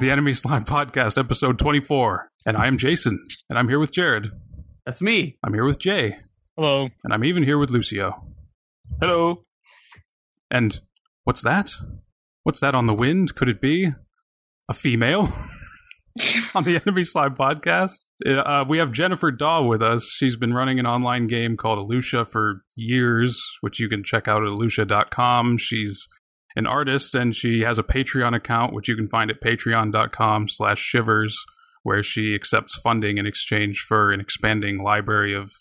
This is the Enemy Slime Podcast, episode 24. And I am Jason, and I'm here with Jared. That's me. I'm here with Jay, Hello. and I'm even here with Lucio. Hello. And what's that? What's that on the wind? Could it be a female on the Enemy Slime Podcast? Uh, we have Jennifer Daw with us. She's been running an online game called Illutia for years, which you can check out at illutia.com. She's an artist and she has a Patreon account, which you can find at patreon.com slash shivers, where she accepts funding in exchange for an expanding library of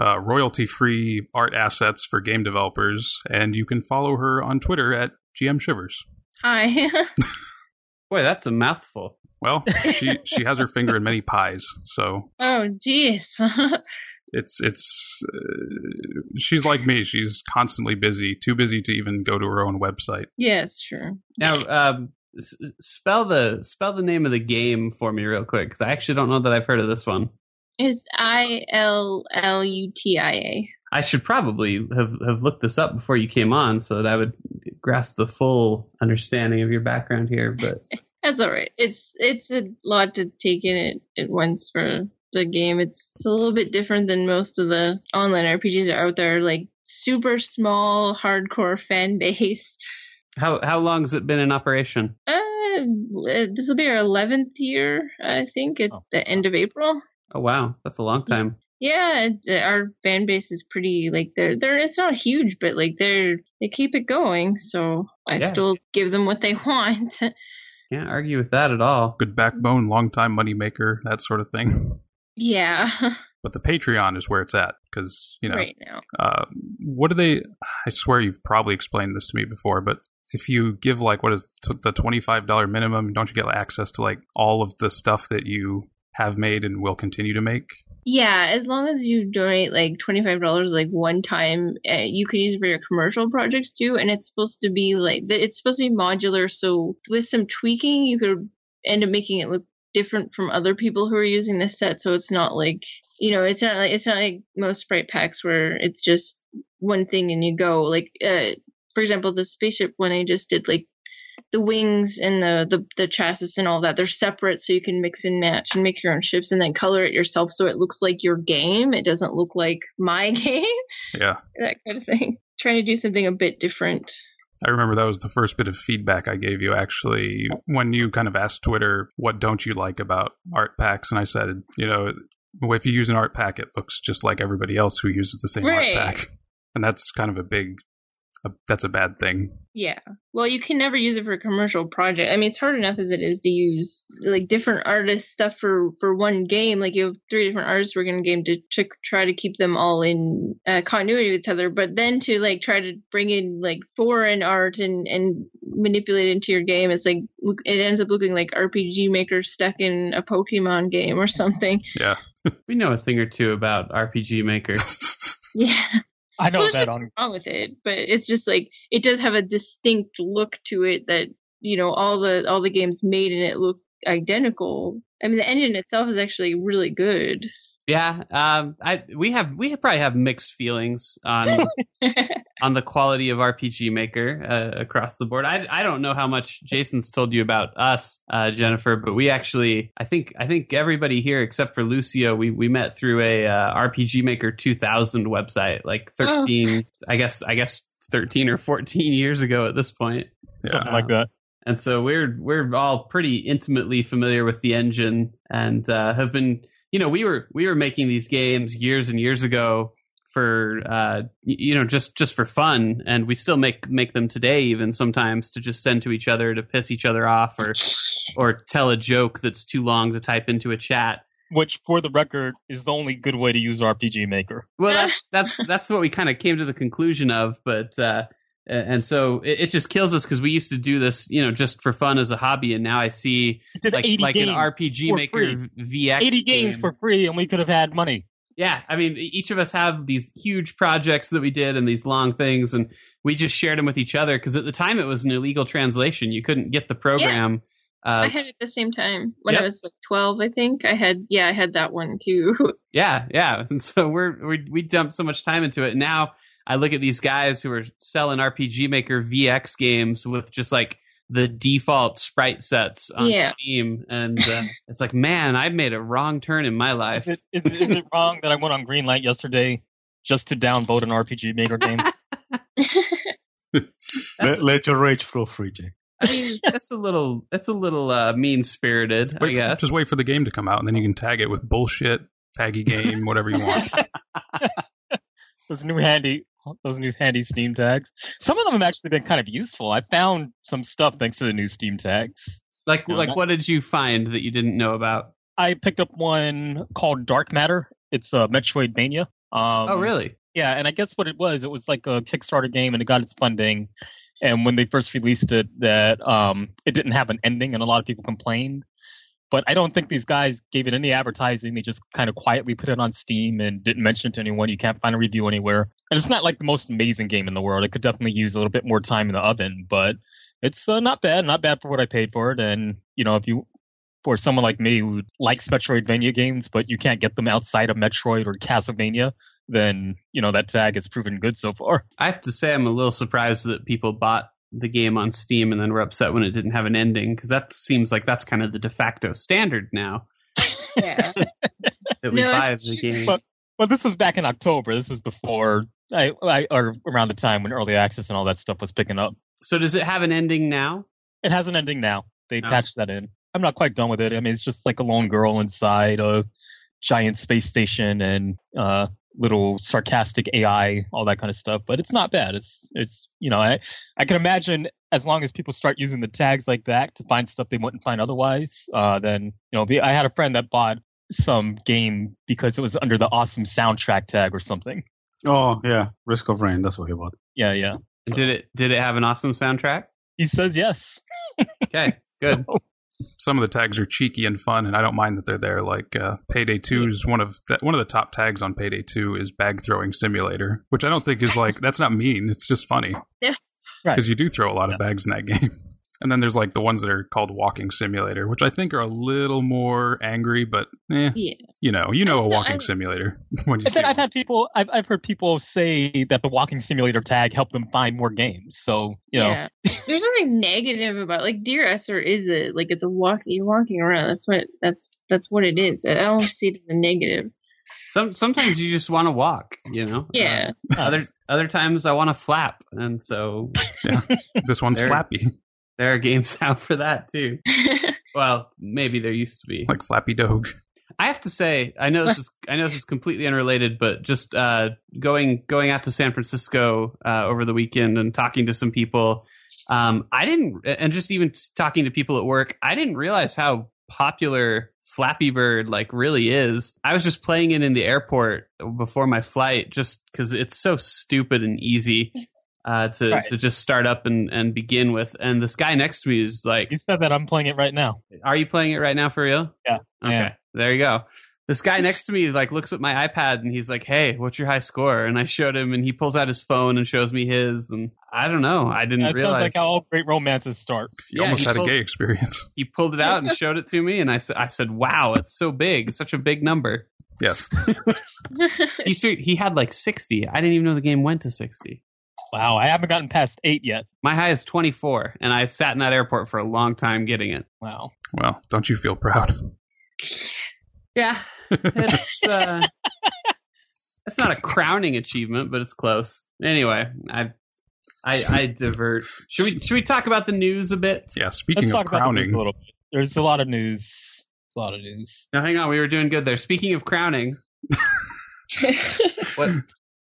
uh, royalty free art assets for game developers. And you can follow her on Twitter at GM Shivers. Hi. Boy, that's a mouthful. Well, she she has her finger in many pies, so oh, jeez. it's it's uh, she's like me. She's constantly busy, too busy to even go to her own website. yes, sure. Now, um, s- spell the spell the name of the game for me real quick, because I actually don't know that I've heard of this one. It's I L L U T I A. I should probably have, have looked this up before you came on, so that I would grasp the full understanding of your background here. But That's all right. It's it's a lot to take in at, at once for the game. It's, it's a little bit different than most of the online RPGs that are out there. Like super small, hardcore fan base. how how long has it been in operation? Uh, this will be our eleventh year, I think, at Oh. the end of April. Oh wow, that's a long time. Yeah, it- our fan base is pretty like they're they're it's not huge, but like they're they keep it going. So I Yeah. still give them what they want. Can't argue with that at all. Good backbone, long time moneymaker, that sort of thing. yeah, But the Patreon is where it's at because you know right now. uh, what do they? I swear you've probably explained this to me before, but if you give like what is the twenty five dollar minimum, don't you get access to like all of the stuff that you have made and will continue to make? Yeah, as long as you donate like twenty five dollars like one time, uh, you could use it for your commercial projects too. And it's supposed to be like it's supposed to be modular. So with some tweaking, you could end up making it look different from other people who are using this set. So it's not like you know, it's not like it's not like most sprite packs where it's just one thing and you go. Like, uh, for example, the spaceship one I just did, like the wings and the, the the chassis and all that they're separate so you can mix and match and make your own ships and then color it yourself so it looks like your game it doesn't look like my game Yeah, that kind of thing trying to do something a bit different I remember that was the first bit of feedback I gave you actually when you kind of asked Twitter what don't you like about art packs, and I said you know if you use an art pack, it looks just like everybody else who uses the same Right. art pack, and that's kind of a big. A, that's a bad thing. yeah well you can never use it for a commercial project i mean it's hard enough as it is to use like different artist stuff for for one game like you have three different artists working on a game to, to try to keep them all in uh, continuity with each other but then to like try to bring in like foreign art and and manipulate it into your game it's like look it ends up looking like rpg maker stuck in a pokemon game or something Yeah. We know a thing or two about RPG Maker. yeah I know Well, that on wrong with it, but it's just like it does have a distinct look to it that you know all the all the games made in it look identical. I mean, the engine itself is actually really good. Yeah, um, I we have we probably have mixed feelings on on the quality of RPG Maker uh, across the board. I I don't know how much Jason's told you about us, uh, Jennifer, but we actually I think I think everybody here except for Lucio we we met through a uh, RPG Maker 2000 website like 13 I guess I guess 13 or 14 years ago at this point. something like that. And so we're we're all pretty intimately familiar with the engine and uh, have been you know we were we were making these games years and years ago for uh, you know just just for fun and we still make make them today even sometimes to just send to each other to piss each other off or or tell a joke that's too long to type into a chat. Which, for the record, is the only good way to use RPG Maker. Well, that's that's that's what we kind of came to the conclusion of, but uh, and so it, it just kills us because we used to do this, you know, just for fun as a hobby, and now I see like like an RPG Maker free. VX 80 games game. for free, and we could have had money. yeah, I mean, each of us have these huge projects that we did and these long things, and we just shared them with each other because at the time it was an illegal translation. You couldn't get the program. I Uh, had it at the same time when Yep. I was like twelve. I think I had yeah, I had that one too. yeah, yeah, and so we're we we dumped so much time into it. and Now I look at these guys who are selling RPG Maker VX games with just like the default sprite sets on Yeah. Steam, and uh, it's like, man, I've made a wrong turn in my Is life. it, is, is it wrong that I went on Greenlight yesterday just to downvote an RPG Maker game? Let, let your rage flow free, Jake. I mean, that's a little that's a little uh, mean spirited, I Wait for- just wait for the game to come out, and then you can tag it with bullshit, taggy game, whatever you want. Those new handy those new handy Steam tags. Some of them have actually been kind of useful. I found some stuff thanks to the new Steam tags. Like No, like not- what did you find that you didn't know about? I picked up one called Dark Matter. It's a Metroidvania. Um, oh, really? Yeah, and I guess what it was, it was like a Kickstarter game, and it got its funding. And when they first released it, that um, it didn't have an ending, and a lot of people complained. But I don't think these guys gave it any advertising. They just kind of quietly put it on Steam and didn't mention it to anyone. You can't find a review anywhere. And it's not like the most amazing game in the world. It could definitely use a little bit more time in the oven, but it's uh, not bad. Not bad for what I paid for it. And you know, if you for someone like me who likes Metroidvania games, but you can't get them outside of Metroid or Castlevania, then you know that tag has proven good so far. I have to say, I'm a little surprised that people bought the game on Steam and then were upset when it didn't have an ending because that seems like that's kind of the de facto standard now yeah. that we No, buy it's the game. But- Well, this was back in October. This was before I, I or around the time when early access and all that stuff was picking up. so does it have an ending now? It has an ending now. They Oh. attached that in. I'm not quite done with it. I mean, it's just like a lone girl inside a giant space station and uh little sarcastic AI, all that kind of stuff. But it's not bad. It's it's you know I I can imagine as long as people start using the tags like that to find stuff they wouldn't find otherwise, uh, then you know I had a friend that bought some game because it was under the awesome soundtrack tag or something. Oh yeah, Risk of Rain. That's what he bought. Yeah, yeah. Did it did it have an awesome soundtrack? He says yes. Okay, good. So- Some of the tags are cheeky and fun, and I don't mind that they're there. Like uh, Payday Two is one of the, one of the top tags on Payday Two is bag throwing simulator, which I don't think is like that's not mean. It's just funny Right. because you do throw a lot of bags in that game. And then there's like the ones that are called walking simulator, which I think are a little more angry, but eh, Yeah. you know, you know a walking I- simulator when you And see I've had people, I've, I've heard people say that the walking simulator tag helped them find more games. So, you know, Yeah. There's nothing negative about like Dear Esther is it like it's a walk you're walking around. That's what that's that's what it is. I don't see it as a negative. Some sometimes you just want to walk, you know. Yeah. Uh, other other times I want to flap, and so yeah. this one's flappy, there are games out for that too. Well, maybe there used to be. like Flappy Dog. I have to say, I know this is I know this is completely unrelated, but just uh, going going out to San Francisco uh, over the weekend and talking to some people, um, I didn't, and just even talking to people at work, I didn't realize how popular Flappy Bird like really is. I was just playing it in the airport before my flight, just because it's so stupid and easy. Uh, to Right. to just start up and, and begin with, and this guy next to me is like, you said that I'm playing it right now. are you playing it right now for real? Yeah. Okay. Yeah. There you go. This guy next to me like looks at my iPad and he's like, "Hey, what's your high score?" And I showed him, and he pulls out his phone and shows me his. And I don't know. I didn't That sounds realize. like how all great romances start. You Yeah, almost he had a gay experience. he pulled it out and showed it to me, and I said, "I said, wow, it's so big, such a big number." Yes, He he had like sixty. I didn't even know the game went to sixty. Wow, I haven't gotten past eight yet. My high is twenty four, and I sat in that airport for a long time getting it. Wow. well, don't you feel proud? Yeah, it's uh, it's not a crowning achievement, but it's close. Anyway, I I, I divert. Should we should we talk about the news a bit? yeah. Speaking Let's of talk about the crowning, news a little bit. There's a lot of news. A lot of news. No, hang on. We were doing good there. Speaking of crowning, what?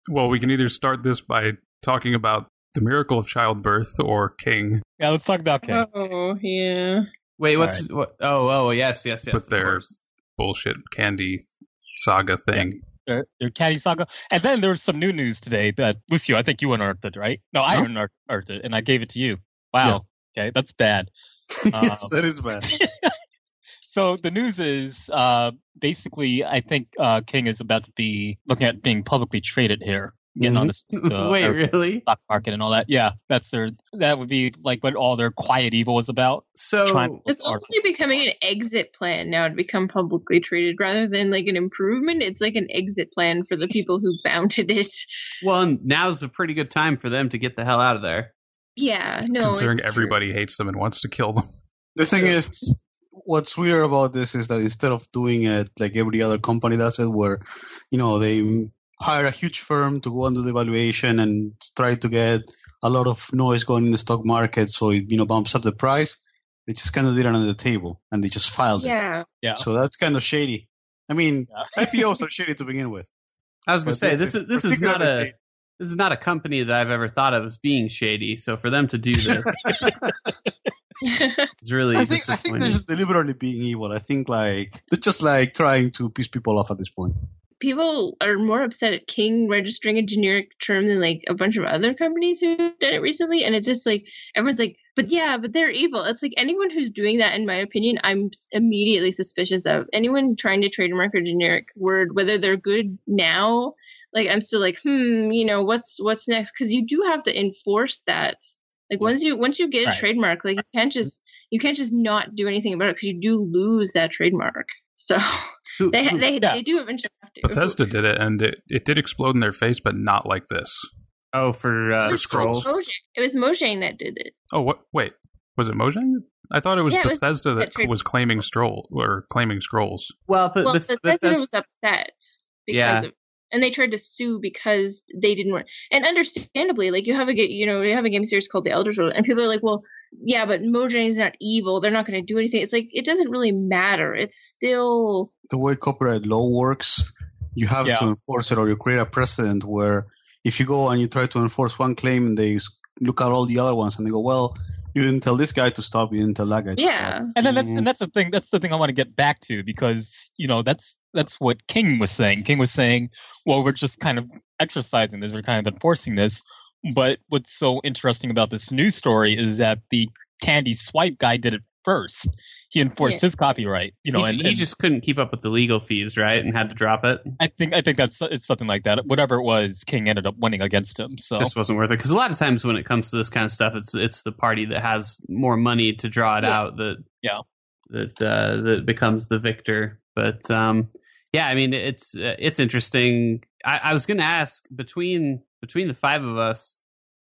well, we can either start this by talking about the miracle of childbirth or King. Yeah, let's talk about King. oh yeah. Wait, what's what? Oh, oh, yes, yes, yes. But of they're- course. bullshit candy saga thing. Their, their Candy Saga. And then there was some new news today that, Lucio, I think you unearthed it, right? No, I Huh? unearthed it, and I gave it to you. Wow. Okay, that's bad. yes, that is bad. So the news is uh, basically, I think uh, King is about to be looking at being publicly traded here, getting on the, the Wait, uh, really? stock market and all that. Yeah, that's their. That would be like what all their quiet evil was about. So It's honestly becoming an exit plan now to become publicly traded rather than like an improvement. It's like an exit plan for the people who founded it. well, now's a pretty good time for them to get the hell out of there. Yeah, no. considering it's true. everybody hates them and wants to kill them. The thing is, what's weird about this is that instead of doing it like every other company does it, where you know they hire a huge firm to go under the valuation and try to get a lot of noise going in the stock market, so it you know bumps up the price. They just kind of did it under the table and they just filed it. Yeah, Yeah. So that's kind of shady. I mean, IPOs are shady to begin with. I was going to say this this is is this is not a this is not a company that I've ever thought of as being shady. So for them to do this is really I think I think they're just deliberately being evil. I think like they're just like trying to piss people off at this point. People are more upset at King registering a generic term than like a bunch of other companies who did it recently. And it's just like everyone's like, but yeah, but they're evil. It's like anyone who's doing that, in my opinion, I'm immediately suspicious of. Anyone trying to trademark a generic word, whether they're good now, like I'm still like, hmm, you know, what's what's next? Because you do have to enforce that. Like once you once you get a Right. trademark, like you can't just you can't just not do anything about it because you do lose that trademark. So Who- they who- they yeah. they do eventually have to. Bethesda did it, and it, it did explode in their face, but not like this. oh, for uh, It scrolls. Mojang. It was Mojang that did it. Oh, what? Wait, was it Mojang? I thought it was Yeah, it was- Bethesda that that was claiming stroll or claiming scrolls. Well, but Well, Beth- Bethesda Bethesda- was upset because Yeah. of, and they tried to sue because they didn't work. And understandably, like you have a ga- you know you have a game series called The Elder Scrolls, and people are like, well, yeah, but Mojang is not evil. They're not going to do anything. It's like it doesn't really matter. It's still the way copyright law works, you have Yeah. to enforce it or you create a precedent where if you go and you try to enforce one claim and they look at all the other ones and they go, well, you didn't tell this guy to stop, you didn't tell that guy to yeah. stop. And then that, and mm-hmm. that's the thing. That's the thing I want to get back to because you know that's that's what King was saying. King was saying, "Well, we're just kind of exercising this. We're kind of enforcing this." But what's so interesting about this news story is that the Candy Swipe guy did it first. He enforced Yeah. his copyright. You know, he, and, he just couldn't keep up with the legal fees, right, and had to drop it. I think I think that's it's something like that. Whatever it was, King ended up winning against him. So Just wasn't worth it because a lot of times when it comes to this kind of stuff, it's it's the party that has more money to draw it Yeah. out that Yeah. that uh, that becomes the victor. But um, yeah, I mean it's uh, it's interesting. I, I was going to ask between between the five of us,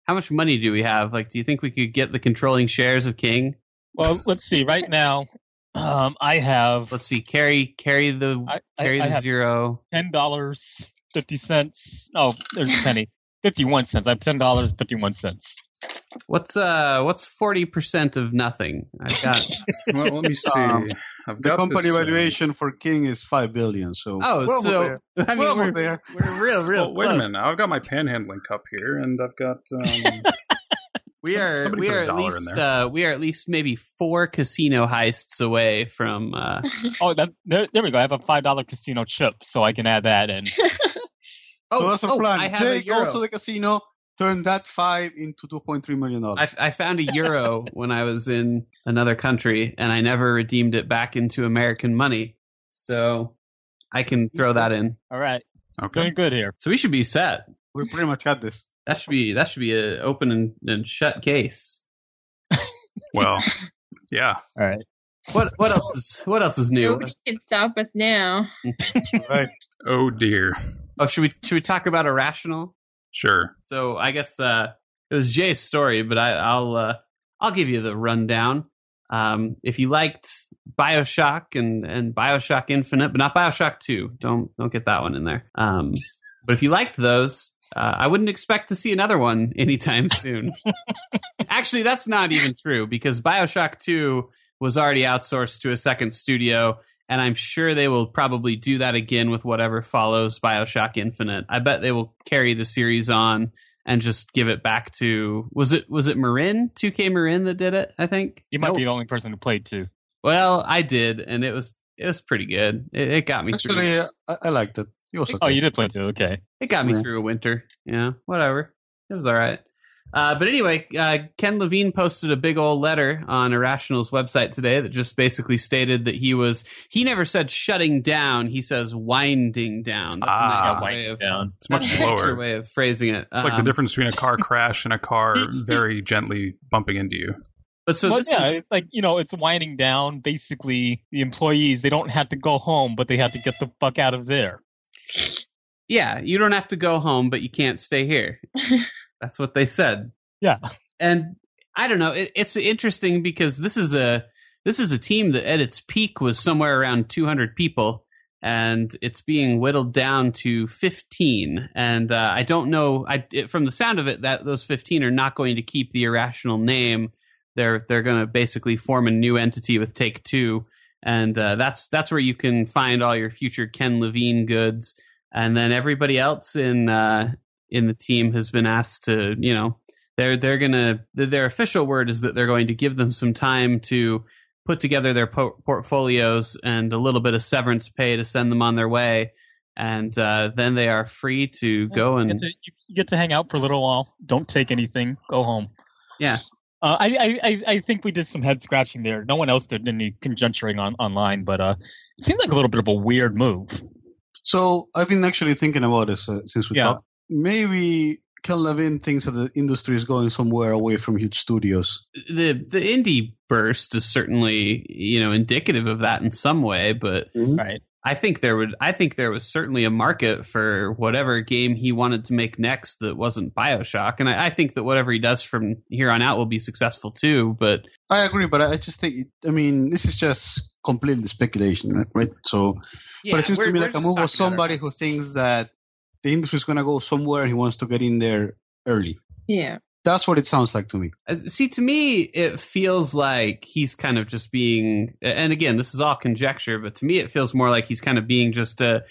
how much money do we have? Like, do you think we could get the controlling shares of King? well, let's see. Right now, um, I have Let's see, carry carry the I, carry I the zero. ten dollars fifty cents. Oh, there's a penny. Fifty one cents. I have ten dollars fifty one cents. What's uh what's forty percent of nothing? I've got Well, let me see. Um, I've The got company this, uh, valuation for King is five billion. So oh we're so there. I mean We're we're, there. we're real real Well, wait a minute. I've got my panhandling cup here, and I've got. Um, We are somebody we are at least uh, we are at least maybe four casino heists away from. Uh, Oh, that, there, there we go. I have a five dollar casino chip, so I can add that in. oh, so that's a oh, plan. I have They a euro. go to the casino, turn that five into two point three million dollars. I, I found a euro when I was in another country, and I never redeemed it back into American money. So I can throw that in. All right, okay. doing good here. So we should be set. We pretty much had this. That should be that should be an open and, and shut case. Well, yeah. All right. What what else is what else is new? Nobody can stop us now. Right. Oh dear. Oh, should we should we talk about irrational? Sure. So I guess uh, it was Jay's story, but I, I'll uh, I'll give you the rundown. Um, if you liked Bioshock and, and Bioshock Infinite, but not Bioshock Two, don't don't get that one in there. Um, but if you liked those, uh, I wouldn't expect to see another one anytime soon. Actually, that's not even true because Bioshock Two was already outsourced to a second studio, and I'm sure they will probably do that again with whatever follows Bioshock Infinite. I bet they will carry the series on and just give it back to was it was it Marin 2K Marin that did it? I think You might Nope. be the only person who played Two. Well, I did, and it was it was pretty good. It, it got me through. Actually, I, I liked it. It was okay. Oh, you did play Two. Okay. It got me Yeah. through a winter. Yeah, whatever. It was all right. Uh, but anyway, uh, Ken Levine posted a big old letter on Irrational's website today that just basically stated that he was he never said shutting down. He says winding down. That's Ah. a Yeah, nicer wind way of down. It's much that's a slower. way of phrasing it. It's like the Um, difference between a car crash and a car very gently bumping into you. But so well, this yeah, is it's like you know, it's winding down. Basically, the employees they don't have to go home, but they have to get the fuck out of there. yeah, you don't have to go home, but you can't stay here. That's what they said. Yeah. and I don't know. It, it's interesting because this is a this is a team that at its peak was somewhere around 200 people, and it's being whittled down to 15. And uh, I don't know. I it, from the sound of it, that those 15 are not going to keep the irrational name. They're they're going to basically form a new entity with Take Two, and uh, that's that's where you can find all your future Ken Levine goods. And then everybody else in uh, in the team has been asked to, you know, they're they're gonna their official word is that they're going to give them some time to put together their po- portfolios and a little bit of severance pay to send them on their way, and uh, then they are free to go and you get, to, you get to hang out for a little while. Don't take anything. Go home. yeah. Uh, I, I I think we did some head scratching there. No one else did any conjecturing on online, but uh, it seems like a little bit of a weird move. So I've been actually thinking about this uh, since we Yeah. talked. Maybe Ken Levine thinks that the industry is going somewhere away from huge studios. the the indie burst is certainly you know indicative of that in some way, but mm-hmm. Right. I think there would I think there was certainly a market for whatever game he wanted to make next that wasn't Bioshock, and I, I think that whatever he does from here on out will be successful too. But I agree, but I just think, I mean, this is just completely speculation, right? right? So, but it seems to me like a move of somebody who thinks that the industry is going to go somewhere and he wants to get in there early. Yeah. That's what it sounds like to me. See, to me, it feels like he's kind of just being, and again, this is all conjecture, but to me, it feels more like he's kind of being just a,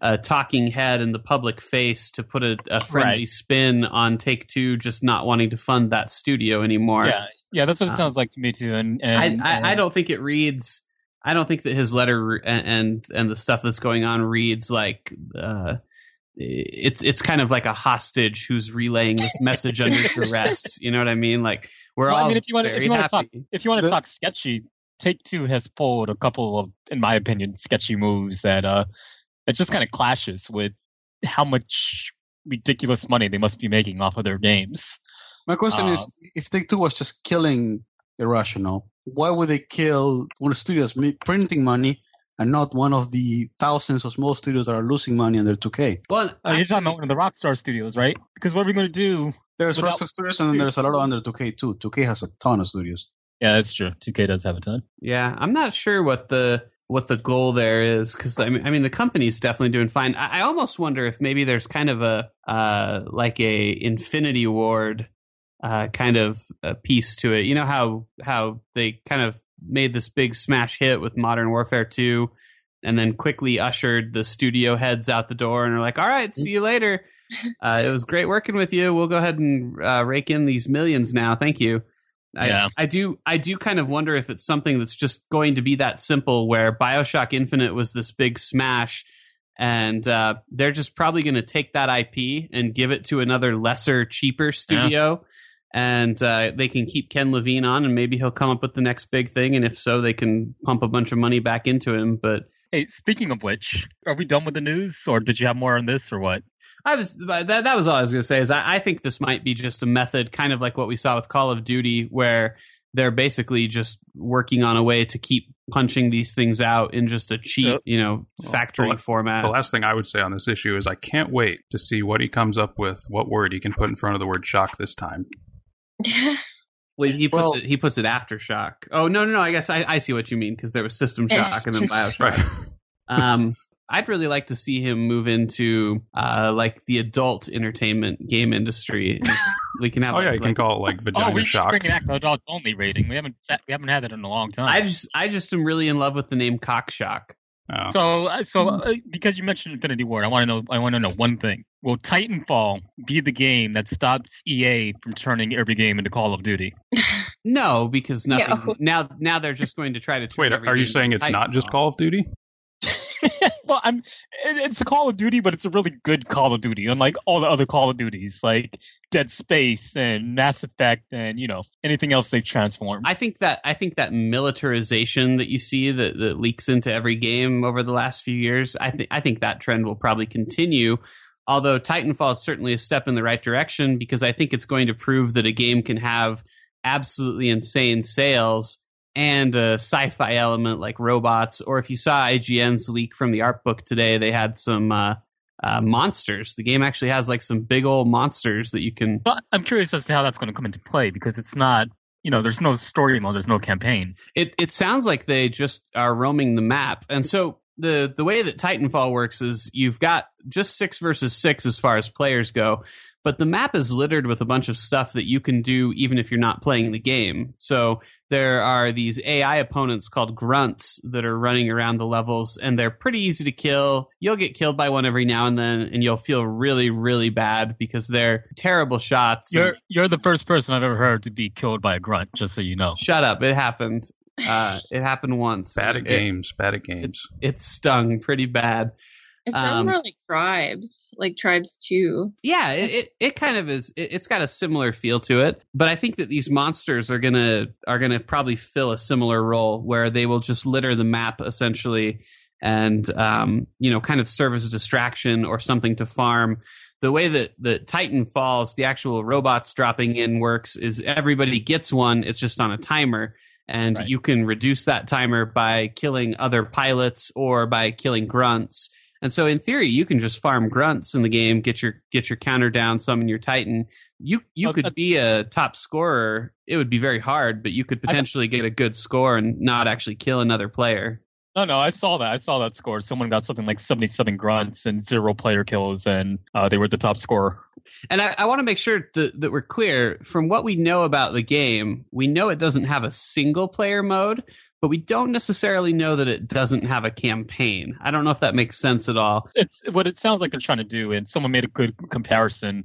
a talking head in the public face to put a, a friendly Right. spin on Take Two just not wanting to fund that studio anymore. Yeah, yeah, that's what it Um, sounds like to me too. And, I, and I, I and- don't think it reads. I don't think that his letter and and, and the stuff that's going on reads like uh, it's it's kind of like a hostage who's relaying this message under duress. You know what I mean? Like we're Well, I all mean, if you wanna- if very you wanna happy. talk- If you want to talk sketchy, Take Two has pulled a couple of, in my opinion, sketchy moves that uh, it just kind of clashes with how much ridiculous money they must be making off of their games. My question Uh, is, if Take Two was just killing Irrational, why would they kill one of the studios printing money and not one of the thousands of small studios that are losing money under 2K? well, Uh, you're talking about one of the Rockstar Studios, right? Because what are we going to do? There's Without- Rockstar Studios and then there's a lot under 2K too. 2K has a ton of studios. Yeah, that's true. 2K does have a ton. Yeah, I'm not sure what the what the goal there is because I mean, I mean the company's definitely doing fine. I, I almost wonder if maybe there's kind of a uh, like a Infinity Ward uh, kind of a piece to it. You know how how they kind of made this big smash hit with Modern Warfare 2 and then quickly ushered the studio heads out the door and are like, "All right, see you later." Uh, it was great working with you. We'll go ahead and uh, rake in these millions now. Thank you. I, Yeah. I do I do kind of wonder if it's something that's just going to be that simple where Bioshock Infinite was this big smash and uh, they're just probably going to take that IP and give it to another lesser cheaper studio and uh, they can keep Ken Levine on and maybe he'll come up with the next big thing and if so they can pump a bunch of money back into him but Hey, speaking of which, are we done with the news, or did you have more on this, or what? I was that that was all I was going to say is I, I think this might be just a method, kind of like what we saw with Call of Duty, where they're basically just working on a way to keep punching these things out in just a cheap, Yep. you know, Well, factory the- format. The last thing I would say on this issue is I can't wait to see what he comes up with, what word he can put in front of the word shock this time. Well, he puts Well- it he puts it aftershock. Oh no no no! I guess I, I see what you mean because there was System Shock and then Bioshock. Right. Um, I'd really like to see him move into uh, like the adult entertainment game industry. We can have Oh yeah, like, you can call it like Oh, vagina we should shock. bring an adult only rating. We haven't we haven't had that in a long time. I just I just am really in love with the name Cockshock. Oh. So, uh, so uh, because you mentioned Infinity Ward, I want to know. I want to know one thing: Will Titanfall be the game that stops EA from turning every game into Call of Duty? No, because nothing No. now now they're just going to try to turn Wait, every are you game saying into it's not just Call of Duty? well, I'm. it- It's a Call of Duty, but it's a really good Call of Duty, unlike all the other Call of Duties, like Dead Space and Mass Effect, and you know anything else they've transformed. I think that I think that militarization that you see that, that leaks into every game over the last few years, I think I think that trend will probably continue. Although Titanfall is certainly a step in the right direction because I think it's going to prove that a game can have absolutely insane sales and a sci-fi element like robots. Or if you saw IGN's leak from the art book today, they had some uh, uh, monsters. The game actually has like some big old monsters that you can. But I'm curious as to how that's going to come into play because it's not, you know, there's no story mode, there's no campaign. It it sounds like they just are roaming the map, and so the the way that Titanfall works is you've got just six versus six as far as players go, but the map is littered with a bunch of stuff that you can do even if you're not playing the game. So there are these AI opponents called grunts that are running around the levels, and they're pretty easy to kill. You'll get killed by one every now and then, and you'll feel really, really bad because they're terrible shots. You're you're the first person I've ever heard to be killed by a grunt, just so you know. Shut up! It happened. Uh, it happened once. Bad at It- games. Bad at games. It stung pretty bad. It sounds Um, more like tribes, like tribes too. Yeah, it, it, it kind of is. It, it's got a similar feel to it, but I think that these monsters are gonna are gonna probably fill a similar role where they will just litter the map essentially, and um, you know, kind of serve as a distraction or something to farm. The way that the Titan falls, the actual robots dropping in works is everybody gets one. It's just on a timer, and Right. you can reduce that timer by killing other pilots or by killing grunts. And so in theory, you can just farm grunts in the game, get your get your counter down, summon your Titan. You you Oh, could be a top scorer. It would be very hard, but you could potentially get a good score and not actually kill another player. No, no, I saw that. I saw that score. Someone got something like 77 grunts and zero player kills, and uh, they were the top scorer. And I, I want to make sure that, that we're clear from what we know about the game. We know it doesn't have a single player mode, but we don't necessarily know that it doesn't have a campaign. I don't know if that makes sense at all. It's what it sounds like they're trying to do, and someone made a good comparison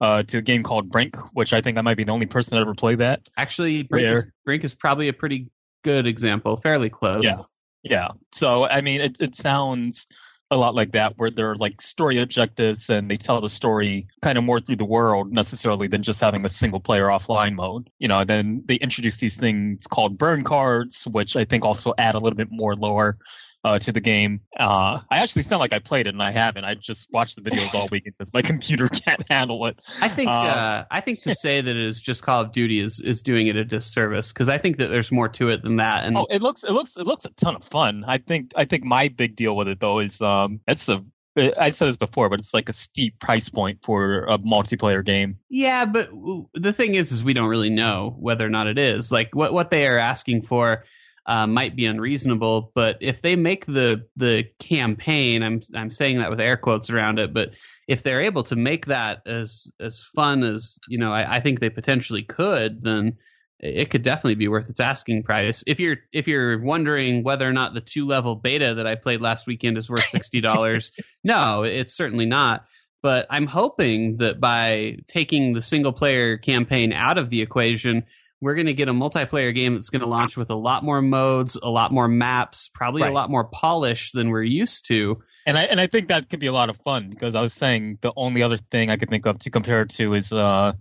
uh, to a game called Brink, which I think I might be the only person that ever played that. Actually, Brink is, Brink is probably a pretty good example, fairly close. Yeah. Yeah. So I mean, it it sounds a lot like that, where they're like story objectives, and they tell the story kind of more through the world necessarily than just having a single player offline mode. You know, then they introduce these things called burn cards, which I think also add a little bit more lore. Uh, to the game, uh, I actually sound like I played it and I haven't. I just watched the videos all week because my computer can't handle it. I think Um, uh, I think to say that it is just Call of Duty is is doing it a disservice because I think that there's more to it than that. And Oh, it looks it looks it looks a ton of fun. I think I think my big deal with it though is um it's a I said this before, but it's like a steep price point for a multiplayer game. yeah, but the thing is, is we don't really know whether or not it is like what what they are asking for. Uh, might be unreasonable, but if they make the the campaign, I'm I'm saying that with air quotes around it, but if they're able to make that as as fun as you know, I, I think they potentially could, then it could definitely be worth its asking price. If you're if you're wondering whether or not the two level beta that I played last weekend is worth sixty dollars, no, it's certainly not. But I'm hoping that by taking the single player campaign out of the equation, we're going to get a multiplayer game that's going to launch with a lot more modes, a lot more maps, probably Right. a lot more polish than we're used to. And I and I think that could be a lot of fun because I was saying the only other thing I could think of to compare it to is uh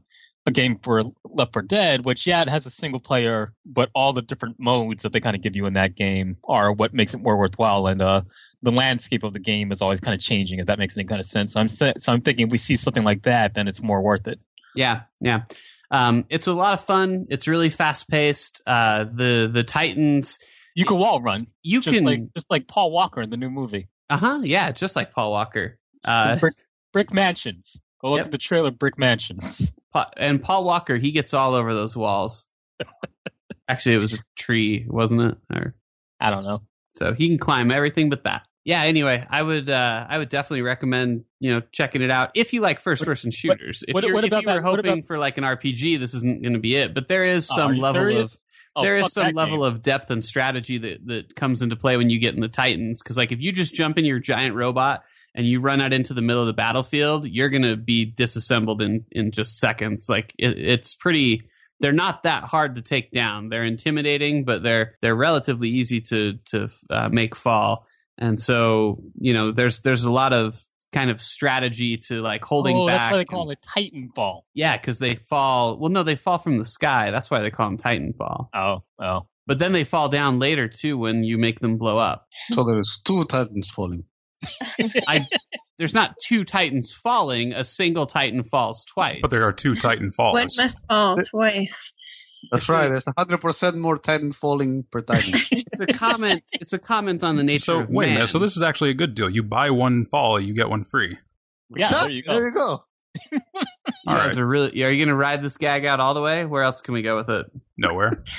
a game for Left 4 Dead, which yeah, it has a single player, but all the different modes that they kind of give you in that game are what makes it more worthwhile. And uh, the landscape of the game is always kind of changing. If that makes any kind of sense, so I'm so I'm thinking if we see something like that, then it's more worth it. Yeah, yeah. Um, it's a lot of fun. It's really fast paced. Uh, the the Titans, You can wall run, you just can, like just like Paul Walker in the new movie. uh huh, yeah, just like Paul Walker. Uh, Brick, Brick Mansions. Go look Yep. at the trailer. Brick Mansions. Pa- and Paul Walker, he gets all over those walls. Actually, it was a tree, wasn't it? Or I don't know. so he can climb everything but that. Yeah. Anyway, I would uh, I would definitely recommend you know checking it out if you like first person shooters. if what- you're, what if you were that- hoping about- for like an RPG, this isn't going to be it. But there is some level serious? of Oh, there is some level game. of depth and strategy that that comes into play when you get in the Titans. Because like if you just jump in your giant robot and you run out into the middle of the battlefield, you're gonna be disassembled in in just seconds. Like it, it's pretty. They're not that hard to take down. They're intimidating, but they're they're relatively easy to to uh, make fall. And so you know, there's there's a lot of kind of strategy to like holding oh, back. that's why they and- call it Titanfall. yeah, because they fall. Well, no, they fall from the sky. That's why they call them Titan Fall. Oh, oh. But then they fall down later too when you make them blow up. So there's two titans falling. I there's not two titans falling. A single titan falls twice. But there are two Titan falls. One must fall twice. That's right. There's 100 percent more titan falling per titan. It's a comment. It's a comment on the nature so of wait a minute. So this is actually a good deal. You buy one fall, you get one free. Yeah, there you go. There you go. You All guys right. are really. Are you going to ride this gag out all the way? Where else can we go with it? Nowhere.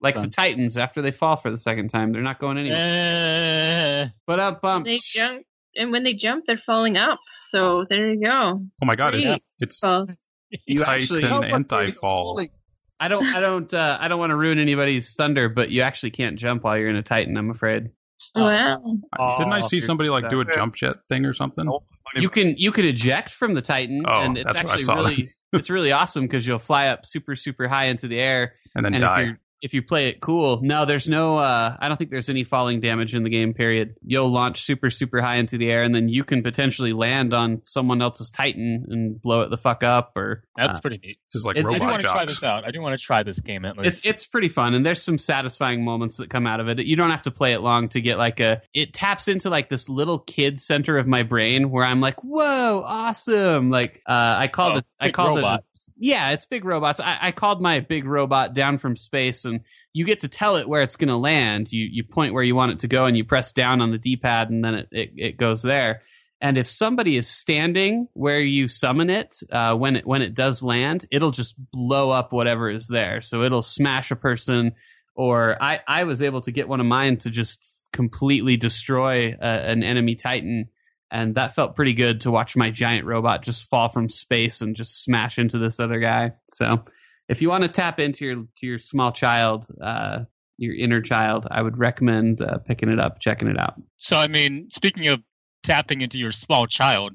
Like the Titans, after they fall for the second time, they're not going anywhere. Eh, But up, bump. they jump, and when they jump, they're falling up. So there you go. Oh my god, it's Sweet. it's Falls. You Titan actually, anti-fall. like, I don't, I don't, uh, I don't want to ruin anybody's thunder, but you actually can't jump while you're in a Titan. I'm afraid. Oh. Wow. Didn't I Oh, see somebody like do a jump jet thing or something? You can, you can eject from the Titan, Oh, and it's that's actually really, it's really awesome because you'll fly up super, super high into the air, And then and if die. You if you play it cool, no, there's no. Uh, I don't think there's any falling damage in the game. Period. You'll launch super super high into the air, and then you can potentially land on someone else's Titan and blow it the fuck up. Or That's uh, pretty neat. This is like It- I I do want to try this out. I do want to try this game at least. it's it's pretty fun, and there's some satisfying moments that come out of it. You don't have to play it long to get like a. It taps into like this little kid center of my brain where I'm like, whoa, awesome! Like uh, I called Oh, it. I big called it. Yeah, it's big robots. I, I called my big robot down from space, and you get to tell it where it's going to land. You you point where you want it to go, and you press down on the D pad, and then it, it it goes there. And if somebody is standing where you summon it, uh, when it when it does land, it'll just blow up whatever is there. So it'll smash a person, or I I was able to get one of mine to just completely destroy a, an enemy Titan and that felt pretty good to watch my giant robot just fall from space and just smash into this other guy. So, if you want to tap into your to your small child, uh, your inner child, I would recommend uh, picking it up, checking it out. So I mean, speaking of tapping into your small child,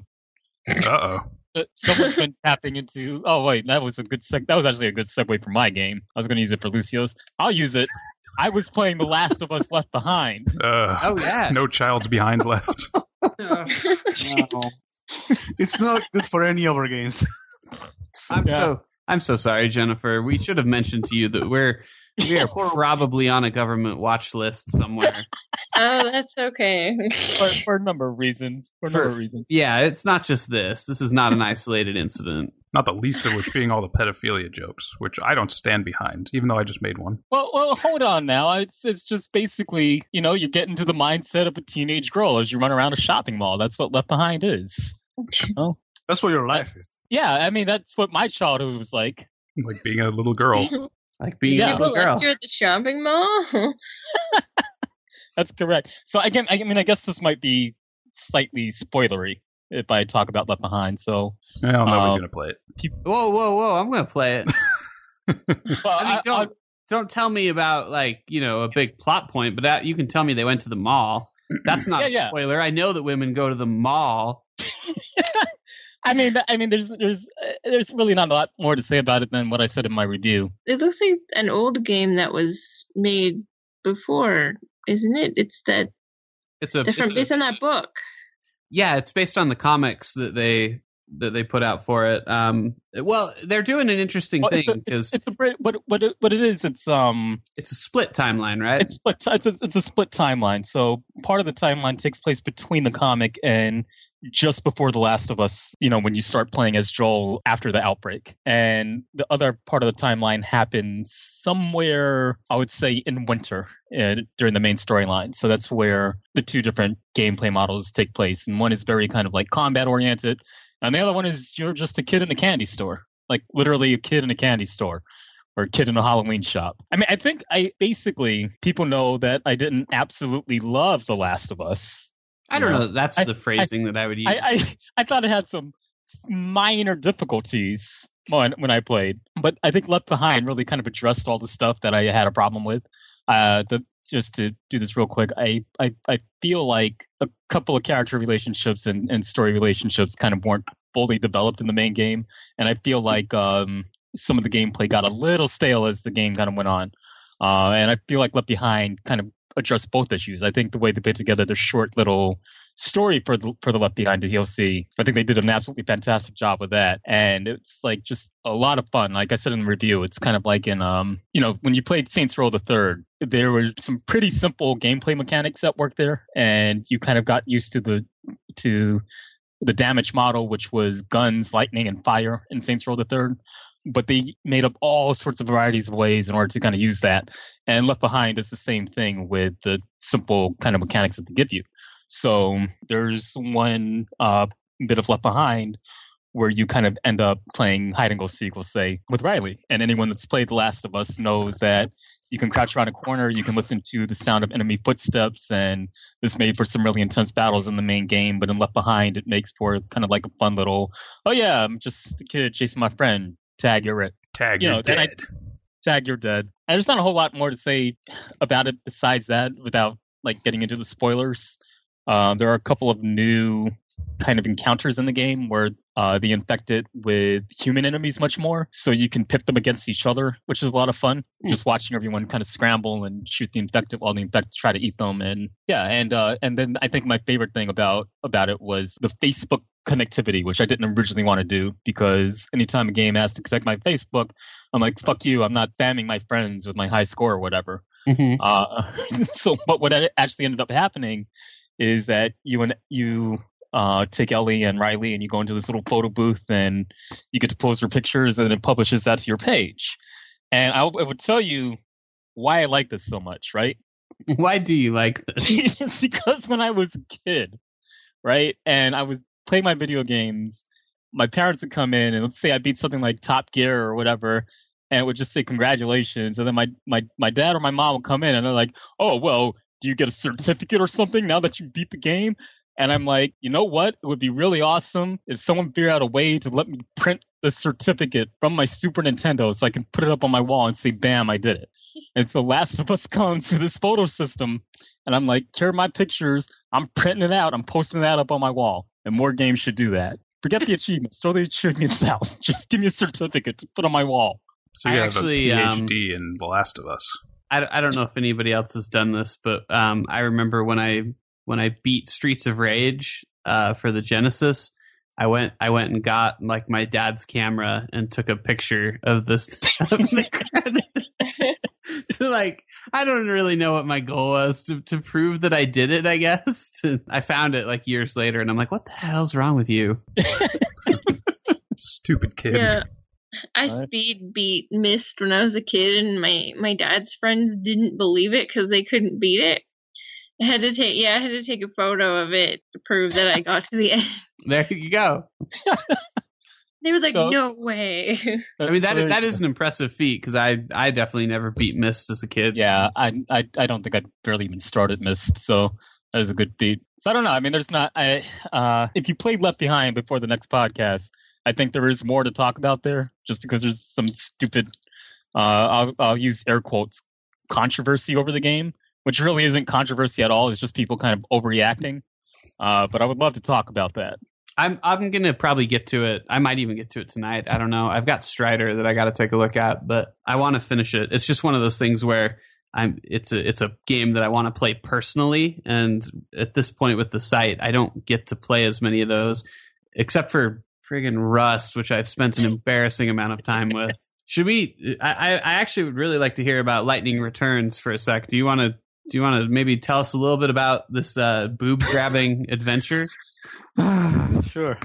Uh oh. someone's been tapping into. Oh wait, that was a good. Seg- that was actually a good segue for my game. I was going to use it for Lucio's. I'll use it. I was playing The Last of Us Left Behind. Uh, Oh yeah, no child's behind left. it's not good for any of our games. I'm Yeah. so I'm so sorry, Jennifer. We should have mentioned to you that we're we are probably on a government watch list somewhere. Oh, that's okay. for, for a number of reasons. For a number of reasons. Yeah, it's not just this. This is not an isolated incident. Not the least of which being all the pedophilia jokes, which I don't stand behind, even though I just made one. Well, well, hold on now. It's it's just basically, you know, you get into the mindset of a teenage girl as you run around a shopping mall. That's what Left Behind is. Oh. That's what your life is. Yeah, I mean, that's what my childhood was like. Like being a little girl. Like being Yeah. a People little girl. left you at the shopping mall. That's correct. So again, I mean, I guess this might be slightly spoilery if I talk about Left Behind. So, Well, nobody's Uh, gonna play it. Whoa, whoa, whoa! I'm gonna play it. well, I mean, I- don't don't tell me about like you know a big plot point, but that you can tell me they went to the mall. That's not Yeah, a yeah. spoiler. I know that women go to the mall. I mean, I mean, there's there's uh, there's really not a lot more to say about it than what I said in my review. it looks like an old game that was made before, isn't it? It's that It's a, different it's a- based on that book. yeah. It's based on the comics that they that they put out for it. Um, well, they're doing an interesting Well, thing it's a- because It's a what what it, what it is. It's um it's a split timeline, right? it's split. It's a, it's a split timeline. So part of the timeline takes place between the comic and just before The Last of Us. You know, when you start playing as Joel after the outbreak, and the other part of the timeline happens somewhere. I would say in winter uh, during the main storyline. So that's where the two different gameplay models take place, and one is very kind of like combat oriented, and the other one is you're just a kid in a candy store, like literally a kid in a candy store or a kid in a Halloween shop. I mean, I think I basically people know that I didn't absolutely love The Last of Us. I don't know. That's I- the phrasing that I would use. I, I I thought it had some minor difficulties when when I played, but I think Left Behind really kind of addressed all the stuff that I had a problem with. Uh, the just to do this real quick, I I, I feel like a couple of character relationships and, and story relationships kind of weren't fully developed in the main game, and I feel like um some of the gameplay got a little stale as the game kind of went on. Uh, and I feel like Left Behind kind of addressed both issues. I think the way they put together the short little story for the for the Left Behind DLC, I think they did an absolutely fantastic job with that. And it's like just a lot of fun. Like I said in the review, it's kind of like in um you know when you played Saints Row the Third, there were some pretty simple gameplay mechanics that worked there, and you kind of got used to the to the damage model, which was guns, lightning, and fire in Saints Row the Third. But they made up all sorts of varieties of ways in order to kind of use that. And Left Behind is the same thing with the simple kind of mechanics that they give you. So there's one uh, bit of Left Behind, where you kind of end up playing hide and go seek, we'll say, with Riley. And anyone that's played The Last of Us knows that you can crouch around a corner, you can listen to the sound of enemy footsteps, and this made for some really intense battles in the main game. But in Left Behind, it makes for kind of like a fun little, oh yeah, I'm just a kid chasing my friend. Tag, you're it. Tag, You you're know, then I- dead. Tag, you're dead. And there's not a whole lot more to say about it besides that without like getting into the spoilers. Um, there are a couple of new kind of encounters in the game where uh, they infect it with human enemies much more, so you can pit them against each other, which is a lot of fun. Just watching everyone kind of scramble and shoot the infected while the infected try to eat them, and yeah, and uh, and then I think my favorite thing about about it was the Facebook connectivity, which I didn't originally want to do because anytime a game has to connect my Facebook, I'm like, fuck you, I'm not spamming my friends with my high score or whatever. Mhm. Uh, so, but what actually ended up happening is that you and you uh, take Ellie and Riley and you go into this little photo booth and you get to pose your pictures and it publishes that to your page. And I, I would tell you why I like this so much, right? Why do you like this? it's because when I was a kid, right, and I was playing my video games, my parents would come in and let's say I beat something like Top Gear or whatever, and it would just say congratulations, and then my my my dad or my mom would come in and they're like, oh well, do you get a certificate or something now that you beat the game? And I'm like, you know what? It would be really awesome if someone figured out a way to let me print the certificate from my Super Nintendo so I can put it up on my wall and say, bam, I did it. And so Last of Us comes to this photo system, and I'm like, here are my pictures. I'm printing it out. I'm posting that up on my wall. And more games should do that. Forget the achievements. Throw the achievements out. Just give me a certificate to put on my wall. So I you have actually, a um, PhD in The Last of Us. I, I don't know if anybody else has done this, but um, I remember when I when I beat Streets of Rage uh, for the Genesis, I went I went and got like my dad's camera and took a picture of this. of the credit. to like I don't really know what my goal was to to prove that I did it. I guess I found it like years later, and I'm like, what the hell's wrong with you? Stupid kid. Yeah. I Right. speed beat Myst when I was a kid, and my my dad's friends didn't believe it because they couldn't beat it. I had to take yeah, I had to take a photo of it to prove that I got to the end. There you go. They were like, So- "No way!" I mean that So- that is an impressive feat because I I definitely never beat Myst as a kid. Yeah, I, I I don't think I'd barely even started Myst, so that was a good beat. So I don't know. I mean, there's not. I uh, if you played Left Behind before the next podcast, I think there is more to talk about there, just because there's some stupid. Uh, I'll I'll use air quotes controversy over the game, which really isn't controversy at all. It's just people kind of overreacting. Uh, but I would love to talk about that. I'm I'm gonna probably get to it. I might even get to it tonight. I don't know. I've got Strider that I got to take a look at, but I want to finish it. It's just one of those things where I'm. It's a it's a game that I want to play personally, and at this point with the site, I don't get to play as many of those, except for friggin' Rust, which I've spent an embarrassing amount of time with. Should we? I I I actually would really like to hear about Lightning Returns for a sec. Do you want to? Do you want to maybe tell us a little bit about this uh, boob grabbing adventure? sure.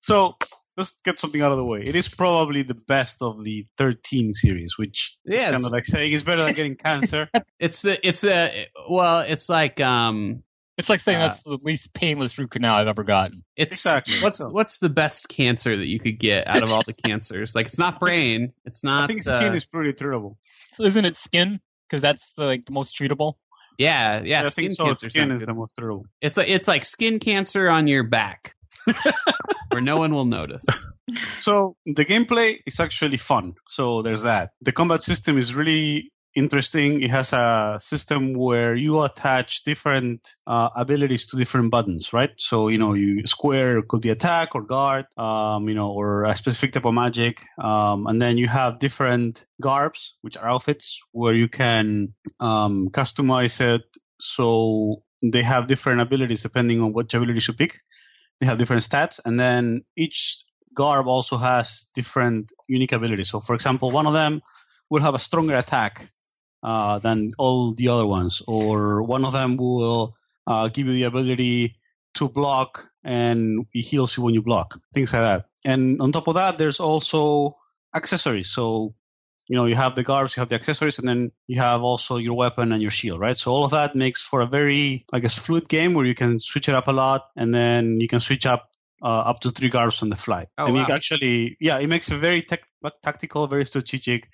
So let's get something out of the way. It is probably the best of the 13 series, which Yeah, is kind of like saying it's better than getting cancer. It's the it's a well, it's like um, It's like saying Uh, that's the least painless root canal I've ever gotten. it's Exactly. what's So- what's the best cancer that you could get out of all the cancers? Like it's not brain, it's not. I think skin uh, is pretty terrible. Isn't it skin? Because that's the, like the most treatable. yeah, yeah. I skin think so. cancer Skin sounds is good. the most terrible. It's like it's like skin cancer on your back, where no one will notice. So the gameplay is actually fun. So there's that. The combat system is really interesting. It has a system where you attach different uh, abilities to different buttons, right? So you know, you square could be attack or guard, um, you know, or a specific type of magic, um, and then you have different garbs, which are outfits, where you can um, customize it so they have different abilities depending on which abilities you pick. They have different stats, and then each garb also has different unique abilities. So, for example, one of them will have a stronger attack uh, than all the other ones, or one of them will uh, give you the ability to block and it heals you when you block, things like that. And on top of that, there's also accessories. So, you know, you have the garbs, you have the accessories, and then you have also your weapon and your shield, right? So all of that makes for a very, I guess, fluid game where you can switch it up a lot, and then you can switch up uh, up to three garbs on the fly. Oh, and wow. it actually, yeah, it makes it very tec- tactical, very strategic.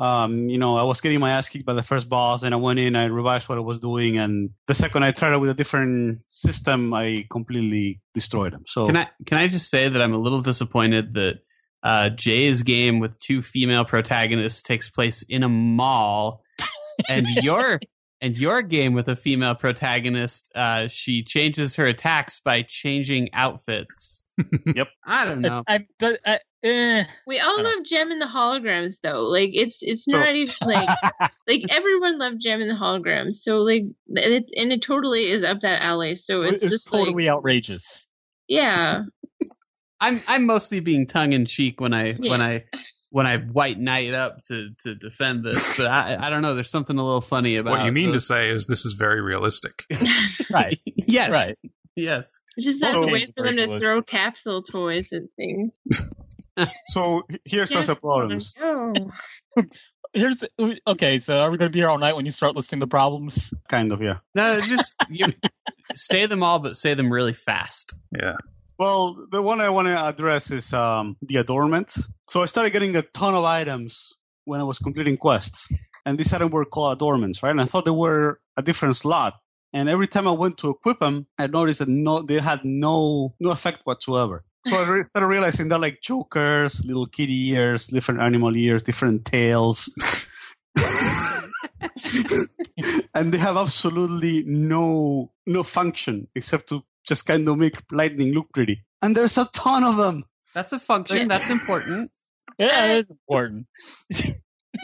Um, you know, I was getting my ass kicked by the first boss, and I went in, I revised what I was doing, and the second I tried it with a different system, I completely destroyed them. So Can I can I just say that I'm a little disappointed that uh, Jay's game with two female protagonists takes place in a mall, and your and your game with a female protagonist, uh, she changes her attacks by changing outfits. Yep. I don't know. I, I, I, eh. We all I love Jem and the Holograms though. Like it's it's not even like like everyone loved Jem and the Holograms. So like it, and it totally is up that alley. So it's, it's just totally like outrageous. yeah. I'm I'm mostly being tongue in cheek when I Yeah. when I when I white knight up to to defend this, but I I don't know. There's something a little funny about What you mean to say is this is very realistic. Right. yes, Right. yes. We just have to wait for them to Very throw capsule toys and things. so here's Yes, the problems. Oh. Here's okay. So are we going to be here all night when you start listing the problems? Kind of, yeah. No, just you, say them all, but say them really fast. Yeah. Well, the one I want to address is um, the adornments. So I started getting a ton of items when I was completing quests, and these items were called adornments, right? And I thought they were a different slot. And every time I went to equip them, I noticed that no, they had no no effect whatsoever. So I re- started realizing they're like jokers, little kitty ears, different animal ears, different tails. and they have absolutely no no function except to just kind of make lightning look pretty. And there's a ton of them. That's a function. That's important. Yeah, it is important.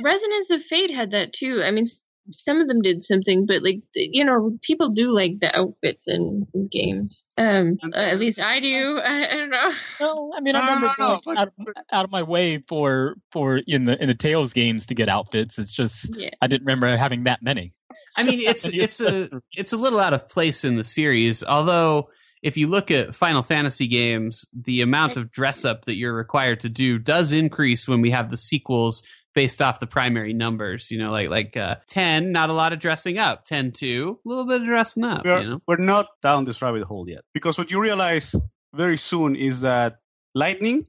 Resonance of Fate had that too. I mean, s- some of them did something, but like you know, people do like the outfits in, in games. Um, uh, at least I do. I, I don't know. No, I mean I No, no, remember no, going out, of, out of my way for for in the in the Tales games to get outfits. It's just Yeah. I didn't remember having that many. I mean, it's it's a it's a little out of place in the series. Although, if you look at Final Fantasy games, the amount of dress up that you're required to do does increase when we have the sequels based off the primary numbers. You know, like like uh, ten, not a lot of dressing up. Ten two, a little bit of dressing up. We're, You know, we're not down this rabbit hole yet. Because what you realize very soon is that lightning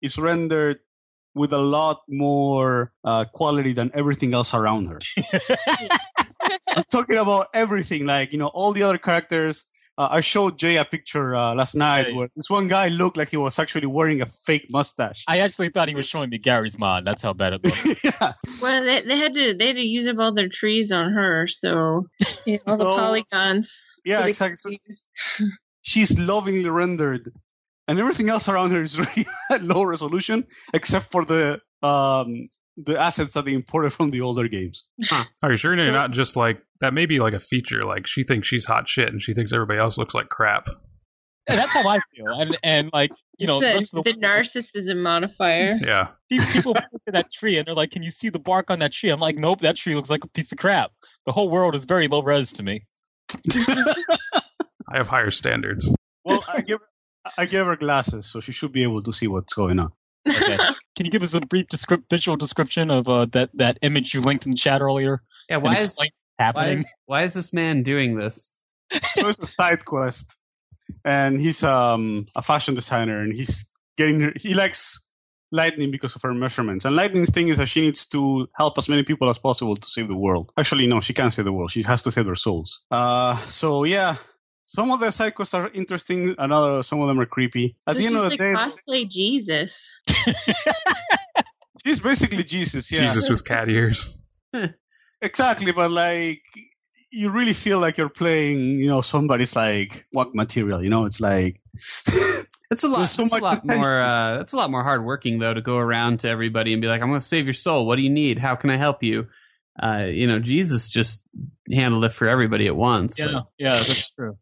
is rendered with a lot more uh, quality than everything else around her. I'm talking about everything, like, you know, all the other characters. Uh, I showed Jay a picture uh, last night Right. where this one guy looked like he was actually wearing a fake mustache. I actually thought he was showing me Garry's Mod. That's how bad it was. yeah. Well, they, they had to they had to use up all their trees on her, so you know, all the So- polygons. Yeah, so exactly. she's lovingly rendered, and everything else around her is really low resolution, except for the um, the assets that they imported from the older games. Are you sure you're not just like that? May be like a feature. Like she thinks she's hot shit, and she thinks everybody else looks like crap. And that's how I feel. And and like you know, the, rest of the narcissism modifier. Yeah. These people point to that tree and they're like, "Can you see the bark on that tree?" I'm like, "Nope, that tree looks like a piece of crap." The whole world is very low res to me. I have higher standards. Well, I give I gave her glasses, so she should be able to see what's going on. Okay. Can you give us a brief descrip- visual description of uh, that that image you linked in the chat earlier? yeah. Why is explain what's why, happening? why is this man doing this? So it's a side quest, and he's um a fashion designer, and he's getting her, he likes Lightning because of her measurements. And Lightning's thing is that she needs to help as many people as possible to save the world. Actually, no, she can't save the world. She has to save their souls. Uh, so yeah. Some of the side quests are interesting, and other some of them are creepy. At So the end of the like day, cosplay Jesus. she's basically Jesus. Yeah, Jesus with cat ears. Exactly, but like you really feel like you're playing, you know, somebody's like work material. You know, it's like It's a lot. So it's a lot potential. more. Uh, it's a lot more hard working though to go around to everybody and be like, "I'm going to save your soul. What do you need? How can I help you?" Uh, you know, Jesus just handled it for everybody at once. Yeah, Like, yeah, that's true.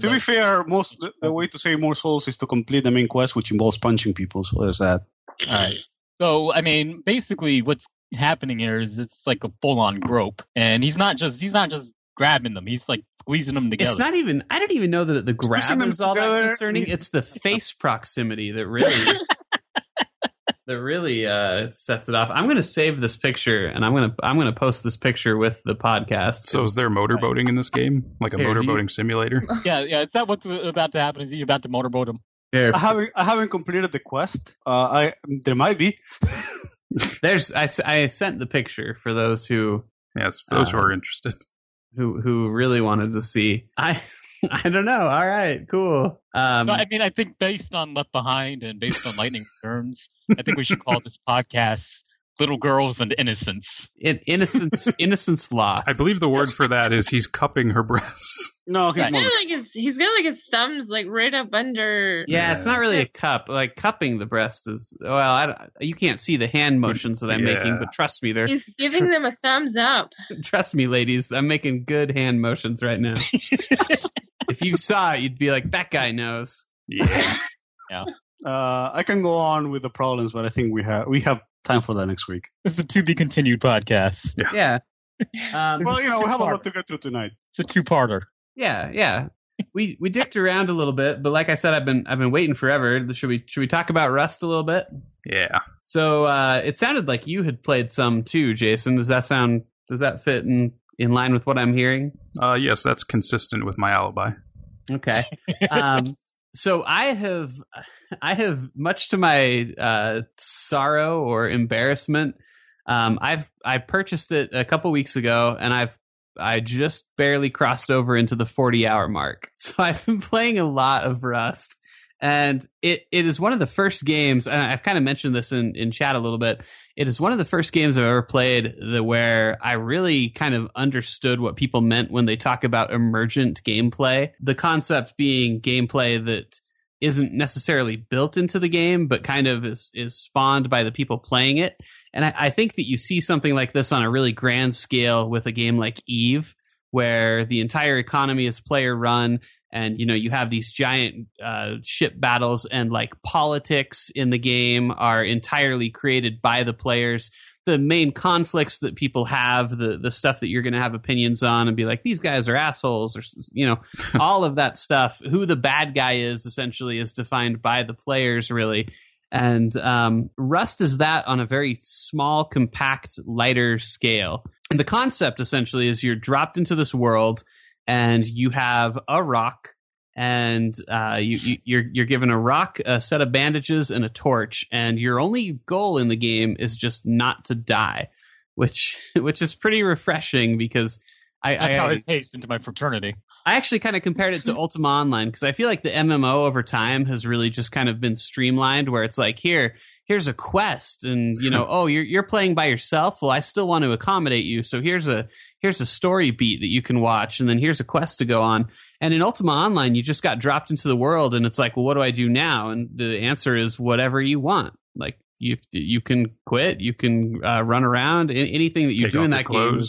to be fair, most the way to save more souls is to complete the main quest, which involves punching people. So there's that. All right. So, I mean, basically, what's happening here is it's like a full-on grope, and he's not just he's not just grabbing them; he's like squeezing them together. It's not even. I don't even know that the grab Squishing them is all that concerning. It's the face proximity that really, that really uh, sets it off. I'm going to save this picture, and I'm going to I'm going to post this picture with the podcast. So is there motorboating in this game? Like a Here, do you- simulator? yeah, yeah. Is that what's about to happen? Is he about to motorboat him? Here, I haven't I haven't completed the quest. Uh, I there might be. There's I, I sent the picture for those who Yes, for those who Uh, are interested. who who really wanted to see. I I don't know. All right, cool. Um, so I mean, I think based on Left Behind and based on Lightning Returns, I think we should call this podcast "Little Girls and Innocence." in, innocence innocence lost. I believe the word for that is he's cupping her breasts. No, he's Right. more. Yeah, like his, he's got like his thumbs like right up under. Yeah, it's not really a cup. Like cupping the breast is well. I don't, you can't see the hand motions that I'm making, but trust me, they're He's giving them a thumbs up. trust me, ladies. I'm making good hand motions right now. if you saw it, you'd be like, "That guy knows." Yeah. Uh, I can go on with the problems, but I think we have we have time for that next week. This is the to be continued podcast. Yeah. Um, Well, you know, we have a lot to get through tonight. It's a two-parter. yeah, yeah. We we dicked around a little bit, but like I said, I've been I've been waiting forever. Should we should we talk about Rust a little bit? yeah. So uh, it sounded like you had played some too, Jason. Does that sound does that fit in in line with what I'm hearing? Uh, yes, that's consistent with my alibi. Okay. Um, so I have, I have much to my uh, sorrow or embarrassment. Um, I've I purchased it a couple weeks ago, and I've I just barely crossed over into the forty hour mark. So I've been playing a lot of Rust, and it it is one of the first games. I've kind of mentioned this in in chat a little bit. It is one of the first games I've ever played that where I really kind of understood what people meant when they talk about emergent gameplay. The concept being gameplay that isn't necessarily built into the game, but kind of is is spawned by the people playing it. And I, I think that you see something like this on a really grand scale with a game like Eve, where the entire economy is player run and you know you have these giant uh, ship battles and like politics in the game are entirely created by the players. The main conflicts that people have the the stuff that you're going to have opinions on and be like these guys are assholes or you know all of that stuff. Who the bad guy is essentially is defined by the players really. And um, rust is that on a very small compact lighter scale. And the concept essentially is you're dropped into this world and you have a rock and uh, you, you, you're you're given a rock, a set of bandages, and a torch, and your only goal in the game is just not to die, which which is pretty refreshing because I That's I, how it takes into my fraternity. I actually kind of compared it to Ultima Online because I feel like the MMO over time has really just kind of been streamlined where it's like here here's a quest and you know oh you're you're playing by yourself? Well I still want to accommodate you so here's a here's a story beat that you can watch and then here's a quest to go on. And in Ultima Online you just got dropped into the world and it's like well what do I do now? And the answer is whatever you want. Like you you can quit you can uh, run around anything that you Take do in that game.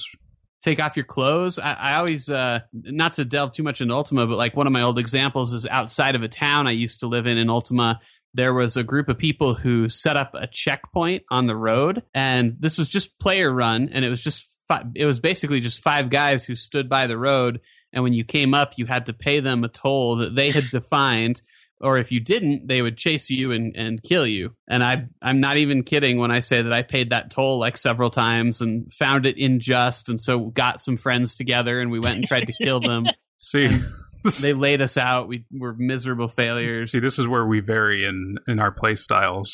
Take off your clothes. I, I always, uh, not to delve too much into Ultima, but like one of my old examples is outside of a town I used to live in in Ultima. There was a group of people who set up a checkpoint on the road, and this was just player run, and it was just it was basically just five guys who stood by the road, and when you came up, you had to pay them a toll that they had defined. Or if you didn't, they would chase you and, and kill you. And I I'm not even kidding when I say that I paid that toll like several times and found it unjust, and so got some friends together and we went and tried to kill them. See, they laid us out. We were miserable failures. see, this is where we vary in in our play styles.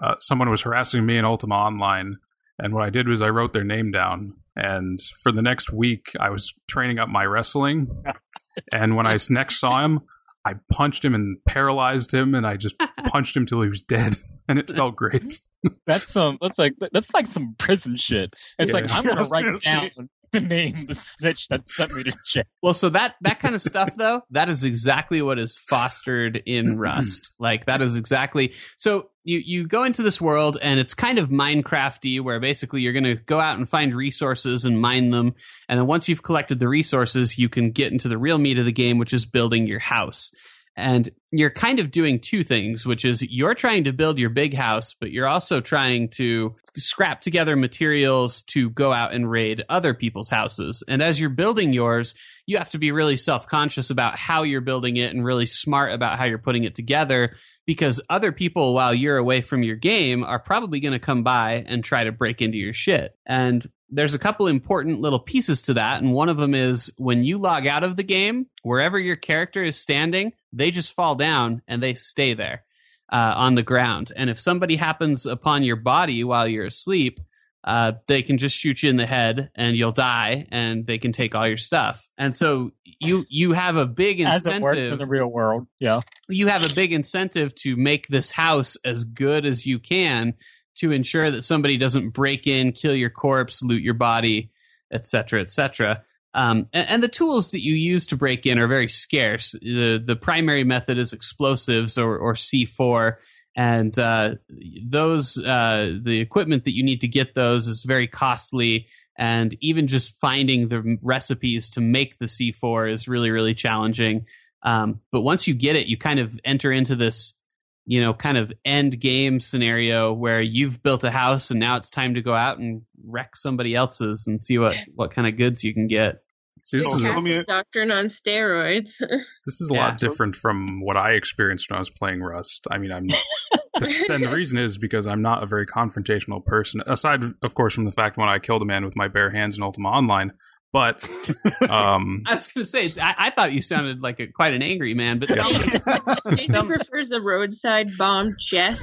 Uh, someone was harassing me in Ultima Online, and what I did was I wrote their name down. And for the next week, I was training up my wrestling. And when I next saw him, I punched him and paralyzed him, and I just punched him till he was dead, and it felt great. That's some. That's like that's like some prison shit. It's like I'm gonna write down say- the name the snitch that sent me to jail. Well, so that that kind of stuff though, that is exactly what is fostered in mm-hmm. Rust. Like that is exactly so you you go into this world and it's kind of Minecrafty where basically you're going to go out and find resources and mine them and then once you've collected the resources, you can get into the real meat of the game which is building your house. And you're kind of doing two things, which is you're trying to build your big house, but you're also trying to scrap together materials to go out and raid other people's houses. And as you're building yours, you have to be really self conscious about how you're building it and really smart about how you're putting it together because other people, while you're away from your game, are probably going to come by and try to break into your shit. And there's a couple important little pieces to that. And one of them is when you log out of the game, wherever your character is standing, they just fall down and they stay there uh, on the ground. And if somebody happens upon your body while you're asleep, uh, they can just shoot you in the head and you'll die, and they can take all your stuff. And so you you have a big it in the real world. Yeah. you have a big incentive to make this house as good as you can to ensure that somebody doesn't break in, kill your corpse, loot your body, etc., etc. Um, and, and the tools that you use to break in are very scarce. The the primary method is explosives or, or C4, and uh, those uh, the equipment that you need to get those is very costly. And even just finding the recipes to make the C4 is really really challenging. Um, but once you get it, you kind of enter into this, you know, kind of end game scenario where you've built a house and now it's time to go out and wreck somebody else's and see what what kind of goods you can get. See, this is tell Catholic me- doctrine on steroids. this is a Yeah. lot different from what I experienced when I was playing Rust. I mean, I'm th- then the reason is because I'm not a very confrontational person. Aside, of course, from the fact when I killed a man with my bare hands in Ultima Online, but um, I was going to say, I, I thought you sounded like a, quite an angry man, but tell me, Jason prefers the roadside bomb chest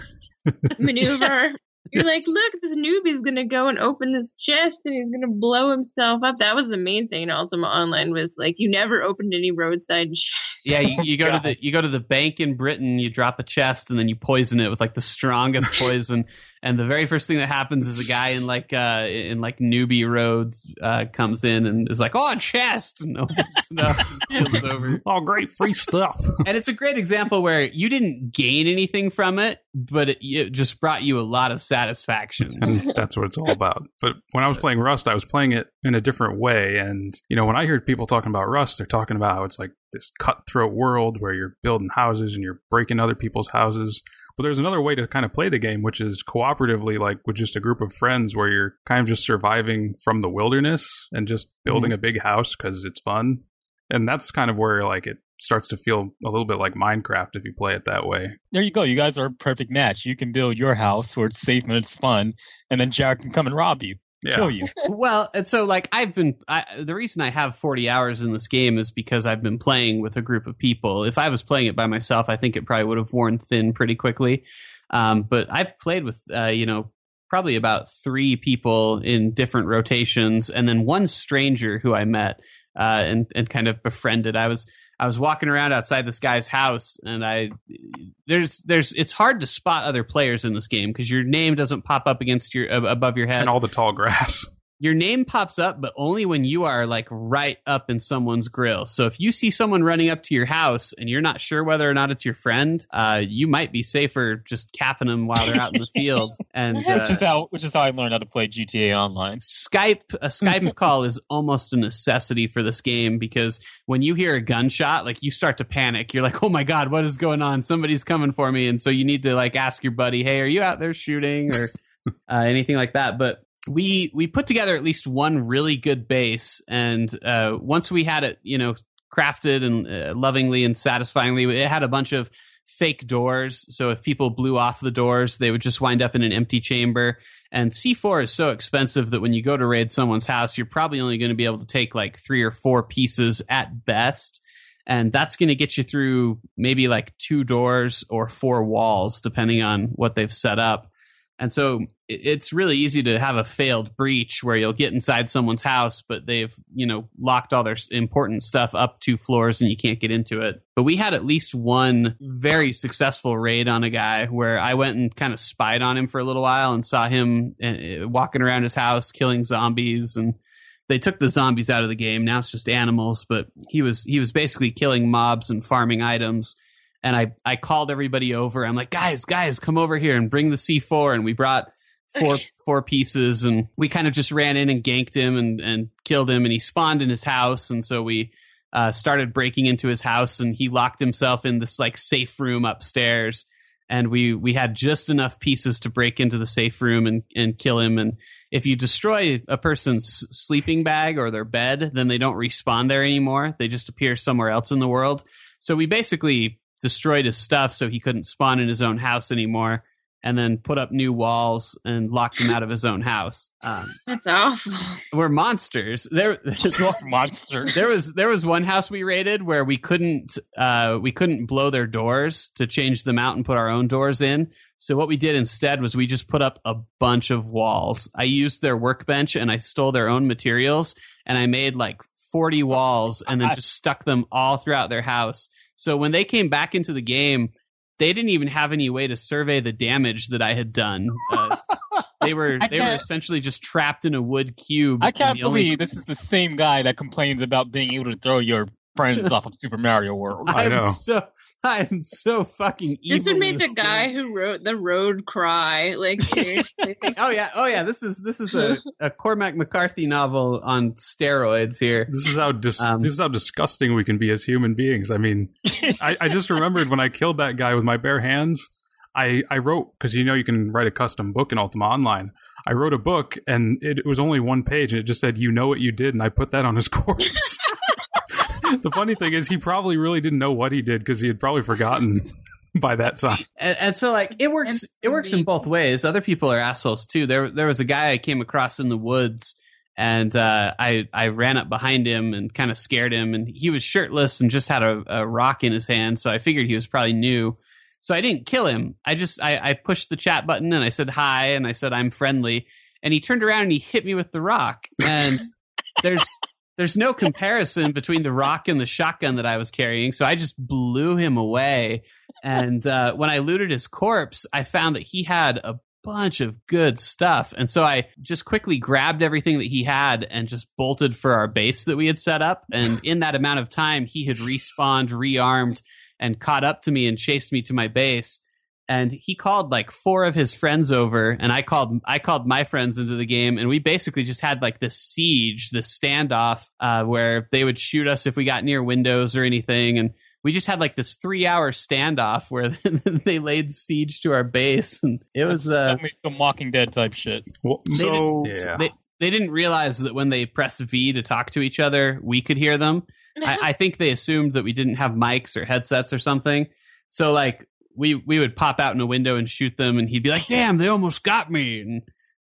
maneuver. You're like, look, this newbie's gonna go and open this chest and he's gonna blow himself up. That was the main thing in Ultima Online was like you never opened any roadside chest. yeah, you, you go to the you go to the bank in Britain, you drop a chest, and then you poison it with like the strongest poison. And the very first thing that happens is a guy in like uh in like newbie roads uh comes in and is like, "Oh, a chest!" and opens it up, and over. oh, great free stuff. and it's a great example where you didn't gain anything from it, but it, it just brought you a lot of satisfaction. and that's what it's all about. But when I was playing Rust, I was playing it in a different way. And, you know, when I hear people talking about Rust, they're talking about how it's like this cutthroat world where you're building houses and you're breaking other people's houses. But there's another way to kind of play the game, which is cooperatively, like with just a group of friends where you're kind of just surviving from the wilderness and just mm-hmm. building a big house because it's fun. And that's kind of where like it starts to feel a little bit like Minecraft if you play it that way. There you go. You guys are a perfect match. You can build your house where it's safe and it's fun, and then Jared can come and rob you, Yeah. kill you. well, and so like I've been I, the reason I have 40 hours in this game is because I've been playing with a group of people. If I was playing it by myself, I think it probably would have worn thin pretty quickly. Um, but I've played with uh, you know probably about three people in different rotations, and then one stranger who I met uh, and and kind of befriended. I was I was walking around outside this guy's house, and I there's there's it's hard to spot other players in this game because your name doesn't pop up against your above your head And all the tall grass. Your name pops up, but only when you are like right up in someone's grill. So if you see someone running up to your house and you're not sure whether or not it's your friend, uh, you might be safer just capping them while they're out in the field. And which uh, is how which is how I learned how to play GTA Online. Skype, a Skype call is almost a necessity for this game because when you hear a gunshot, like you start to panic. You're like, oh my God, what is going on? Somebody's coming for me. And so you need to like ask your buddy, hey, are you out there shooting or uh, anything like that? But we we put together at least one really good base, and uh, once we had it, you know, crafted and uh, lovingly and satisfyingly, it had a bunch of fake doors. So if people blew off the doors, they would just wind up in an empty chamber. And C4 is so expensive that when you go to raid someone's house, you're probably only going to be able to take like three or four pieces at best. And that's going to get you through maybe like two doors or four walls, depending on what they've set up. And so it's really easy to have a failed breach where you'll get inside someone's house, but they've, you know, locked all their important stuff up two floors and you can't get into it. But we had at least one very successful raid on a guy where I went and kind of spied on him for a little while and saw him uh, walking around his house killing zombies and they took the zombies out of the game. Now it's just animals, but he was he was basically killing mobs and farming items and I I called everybody over. I'm like, guys, guys, come over here and bring the C4. And we brought four four pieces, and we kind of just ran in and ganked him and and killed him. And he spawned in his house, and so we uh, started breaking into his house, and he locked himself in this like safe room upstairs. And we we had just enough pieces to break into the safe room and and kill him. And if you destroy a person's sleeping bag or their bed, then they don't respawn there anymore. They just appear somewhere else in the world. So we basically destroyed his stuff so he couldn't spawn in his own house anymore. and then put up new walls and locked him out of his own house. Um, That's awful. we're monsters. There, Monster. there was there was one house we raided where we couldn't uh, we couldn't blow their doors to change them out and put our own doors in. So what we did instead was we just put up a bunch of walls. I used their workbench and I stole their own materials and I made like 40 walls and then just stuck them all throughout their house. So when they came back into the game, they didn't even have any way to survey the damage that I had done. Uh, they were they were essentially just trapped in a wood cube. I can't the only- believe this is the same guy that complains about being able to throw your friends off of Super Mario World. I I'm know. so I'm so fucking evil. This would in make the game. guy who wrote the road cry. Like seriously. Oh yeah, oh yeah. This is this is a, a Cormac McCarthy novel on steroids here. This is how dis- Um, this is how disgusting we can be as human beings. I mean, I, I just remembered when I killed that guy with my bare hands. I I wrote because you know you can write a custom book in Ultima Online. I wrote a book and it, it was only one page and it just said you know what you did and I put that on his corpse. the funny thing is he probably really didn't know what he did because he had probably forgotten by that time. And, and so like it works it works in both ways. Other people are assholes too. There there was a guy I came across in the woods and uh, I I ran up behind him and kind of scared him and he was shirtless and just had a, a rock in his hand. So I figured he was probably new. So I didn't kill him. I just I, I pushed the chat button and I said hi and I said I'm friendly. And he turned around and he hit me with the rock. And there's there's no comparison between the rock and the shotgun that I was carrying. So I just blew him away. And uh, when I looted his corpse, I found that he had a bunch of good stuff. And so I just quickly grabbed everything that he had and just bolted for our base that we had set up. And in that amount of time, he had respawned, rearmed, and caught up to me and chased me to my base. And he called like four of his friends over, and I called I called my friends into the game, and we basically just had like this siege, this standoff, uh, where they would shoot us if we got near windows or anything, and we just had like this three hour standoff where they laid siege to our base, and it was uh, That some Walking Dead type shit. Well, They so didn't- yeah. they they didn't realize that when they pressed V to talk to each other, we could hear them. I, I think they assumed that we didn't have mics or headsets or something. So like we we would pop out in a window and shoot them, and he'd be like, "Damn, they almost got me." And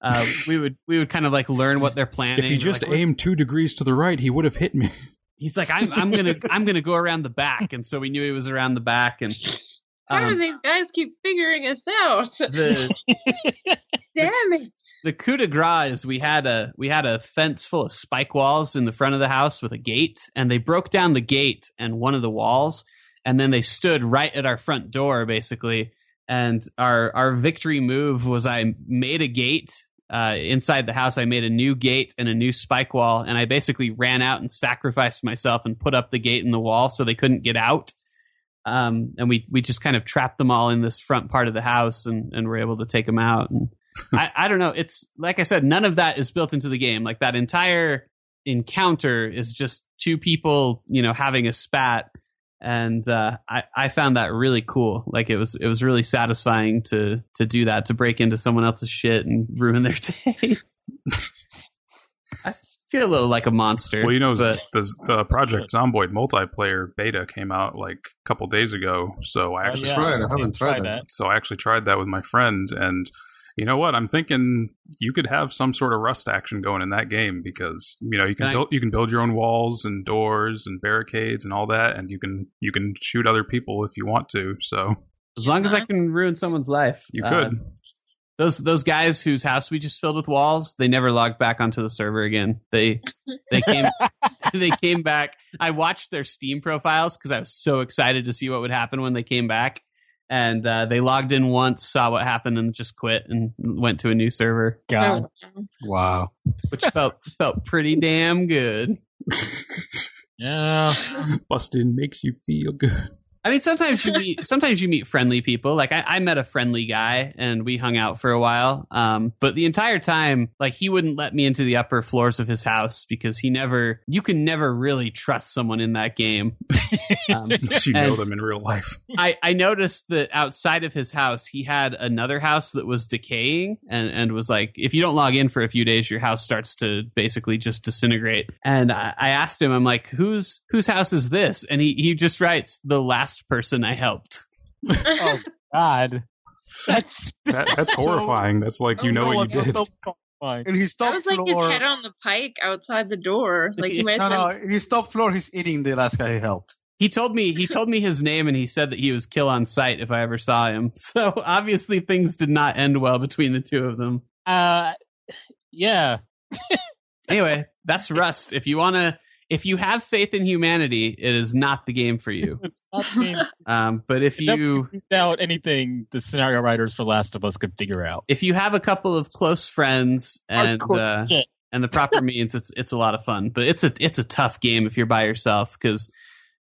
uh, we would we would kind of like learn what they're planning. if he just like, aimed two degrees to the right, he would have hit me. he's like, "I'm I'm gonna I'm gonna go around the back," and so we knew he was around the back. And How do um, these guys keep figuring us out? the Damn it! the coup de grace is we had a we had a fence full of spike walls in the front of the house with a gate and they broke down the gate and one of the walls and then they stood right at our front door basically. And our our victory move was i made a gate uh, inside the house. I made a new gate and a new spike wall. And i basically ran out and sacrificed myself and put up the gate in the wall so they couldn't get out. Um, and we we just kind of trapped them all in this front part of the house and and were able to take them out. And I, I don't know. It's like I said, none of that is built into the game. Like that entire encounter is just two people, you know, having a spat, and uh, I I found that really cool. Like it was it was really satisfying to to do that to break into someone else's shit and ruin their day. I feel a little like a monster. Well, you know, but the, the Project Zomboid multiplayer beta came out like a couple days ago. So I Oh, actually, yeah. Right, I haven't Try tried that. so I actually tried that with my friend, and you know what? I'm thinking you could have some sort of Rust action going in that game because you know you can Can I- build you can build your own walls and doors and barricades and all that, and you can you can shoot other people if you want to. So as long as I can ruin someone's life, you uh, could. those those guys whose house we just filled with walls they never logged back onto the server again they they came they came back i watched their steam profiles because i was so excited to see what would happen when they came back and uh, they logged in once saw what happened and just quit and went to a new server God. Oh, Wow. which felt felt pretty damn good Yeah. Busting makes you feel good. I mean, sometimes you meet sometimes you meet friendly people. Like I, I met a friendly guy and we hung out for a while. Um, but the entire time, like he wouldn't let me into the upper floors of his house because he never. You can never really trust someone in that game. Um, Unless you know them in real life. I, I noticed that outside of his house, he had another house that was decaying and, and was like, if you don't log in for a few days, your house starts to basically just disintegrate. And I, I asked him, I'm like, whose whose house is this? And he, he just writes, the last person I helped. Oh God. That's That, that's horrifying. That's like you know what you did. so fine. In his That was like his head on the pike outside the door. Like he might no, have no, been- in his top floor, he's eating the last guy he helped. He told me he told me his name and he said that he was kill on sight if I ever saw him. So obviously things did not end well between the two of them. Uh, yeah. Anyway, that's Rust. If you want to if you have faith in humanity, it is not the game for you. It's Um, but if you doubt anything the scenario writers for Last of Us could figure out. if you have a couple of close friends and uh, and the proper means, it's it's a lot of fun. But it's a it's a tough game if you're by yourself because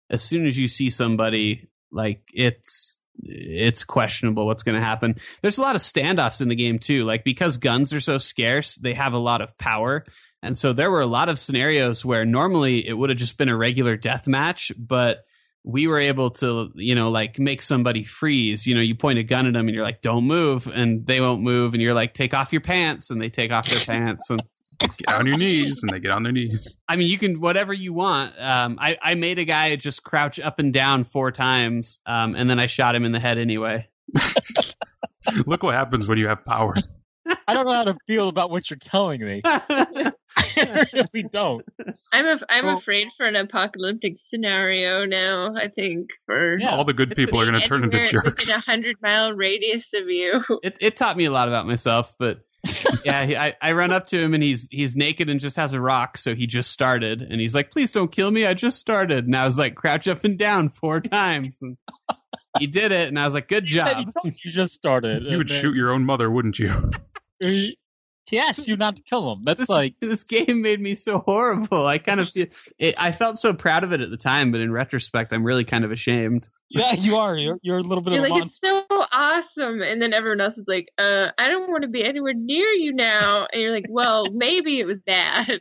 as soon as you see somebody, like it's it's questionable what's going to happen. There's a lot of standoffs in the game too, like because guns are so scarce, they have a lot of power. And so there were a lot of scenarios where normally it would have just been a regular death match, but we were able to, you know, like make somebody freeze. You know, you point a gun at them and you're like, don't move. And they won't move. And you're like, take off your pants. And they take off their pants. And Get on your knees, and they get on their knees. I mean, you can, whatever you want. Um, I, I made a guy just crouch up and down four times. Um, and then I shot him in the head anyway. Look what happens when you have power. I don't know how to feel about what you're telling me. I really don't. I'm af- I'm Well- afraid for an apocalyptic scenario now. I think for Yeah. All the good people are going to turn into jerks. within a hundred mile radius of you. it, it taught me a lot about myself, but yeah, he, I, I run up to him and he's he's naked and just has a rock, so he just started, and he's like, "Please don't kill me, I just started." And I was like, "Crouch up and down four times," and he did it, and I was like, "Good job." you You just started. You would then shoot your own mother, wouldn't you? He he asked you not to kill him. That's This, like this game made me so horrible. I kind of feel it, I felt so proud of it at the time, but in retrospect, I'm really kind of ashamed. yeah, you are. You're, you're a little bit You're of a like, monster. it's so awesome, and then everyone else is like, uh, I don't want to be anywhere near you now. And you're like, well, maybe it was bad.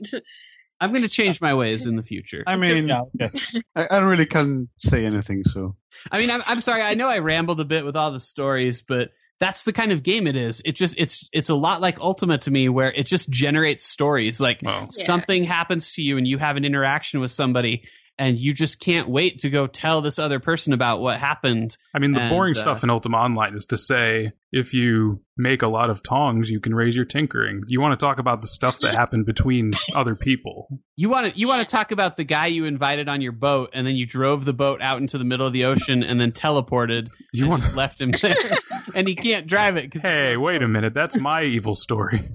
I'm going to change my ways in the future. I mean, yeah, okay. I, I really can't say anything. So I mean, I'm, I'm sorry. I know I rambled a bit with all the stories, but that's the kind of game it is. It just it's it's a lot like Ultima to me, where it just generates stories. Like Well, Yeah. something happens to you, and you have an interaction with somebody, and you just can't wait to go tell this other person about what happened. I mean, the And, boring uh, stuff in Ultima Online is to say if you make a lot of tongs, you can raise your tinkering. You want to talk about the stuff that happened between other people. You want to you want to talk about the guy you invited on your boat, and then you drove the boat out into the middle of the ocean, and then teleported. You want just left him there, and he can't drive it. 'cause- Hey, wait a minute. That's my evil story.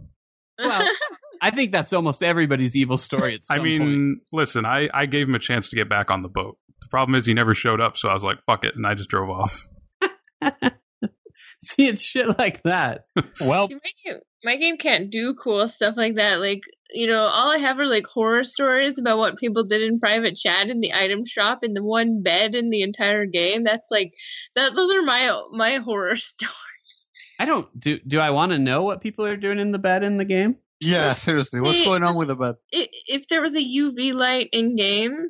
Well, I think that's almost everybody's evil story. At I mean, point. listen, I, I gave him a chance to get back on the boat. The problem is he never showed up, so I was like, fuck it, and I just drove off. see, it's shit like that. Well, my game, my game can't do cool stuff like that. Like, you know, all I have are like horror stories about what people did in private chat in the item shop in the one bed in the entire game. That's like that. Those are my my horror stories. I don't do. Do I want to know what people are doing in the bed in the game? Yeah, seriously, what's See, going on with the bed? I if there was a UV light in game,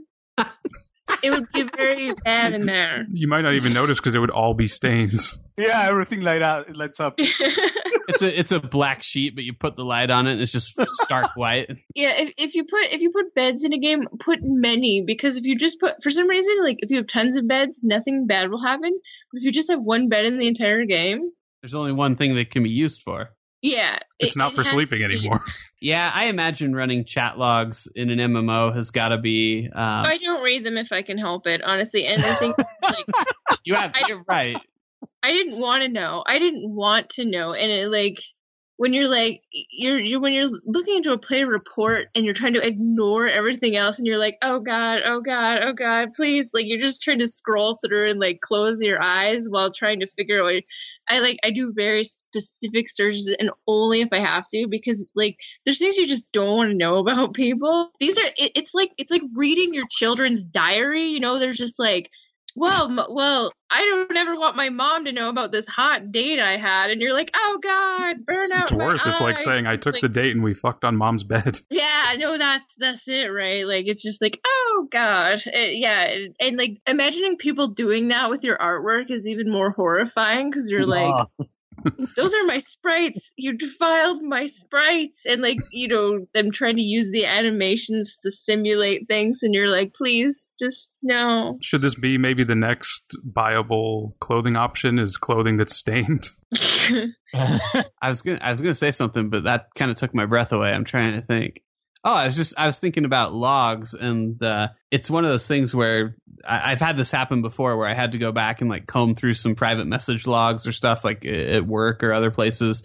it would be very bad in there. You might not even notice because it would all be stains. Yeah, everything light out. It lights up. It's a it's a black sheet, but you put the light on it, and it's just stark white. Yeah, if, if you put if you put beds in a game, put many because if you just put for some reason like if you have tons of beds, nothing bad will happen. But if you just have one bed in the entire game, There's only one thing that can be used for. Yeah, It's it- not it for has sleeping anymore. Yeah, I imagine running chat logs in an MMO has got to be. Um, I don't read them if I can help it, honestly. And I think is, like, you have. I- You're right. I didn't want to know. I didn't want to know. And it like when you're like you're you're when you're looking into a player report and you're trying to ignore everything else and you're like, oh god, oh god, oh god, please, like you're just trying to scroll through and like close your eyes while trying to figure out. I like I do very specific searches and only if I have to because it's like there's things you just don't want to know about people. These are it, it's like it's like reading your children's diary. You know, there's just like well, m- well, I don't ever want my mom to know about this hot date I had, and you're like, oh god, burn It's, out. it's worse. It's like saying I took like, the date and we fucked on mom's bed. Yeah, no, that's that's it, right? Like it's just like, oh god, It- yeah, and, and like imagining people doing that with your artwork is even more horrifying because you're like, uh, those are my sprites. You defiled my sprites. And like, you know, them trying to use the animations to simulate things. And you're like, please, just no. Should this be maybe the next buyable clothing option is clothing that's stained? I was gonna I was gonna say something, but that kind of took my breath away. I'm trying to think. Oh, I was just I was thinking about logs, and uh, it's one of those things where I, I've had this happen before, where I had to go back and like comb through some private message logs or stuff like at work or other places,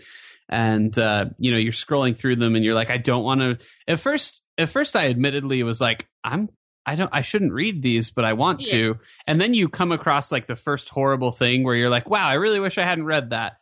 and uh, you know you're scrolling through them, and you're like, I don't want to. At first, at first, I admittedly was like, I'm. I don't. I shouldn't read these, but I want Yeah. to. And then you come across like the first horrible thing where you're like, "Wow, I really wish I hadn't read that."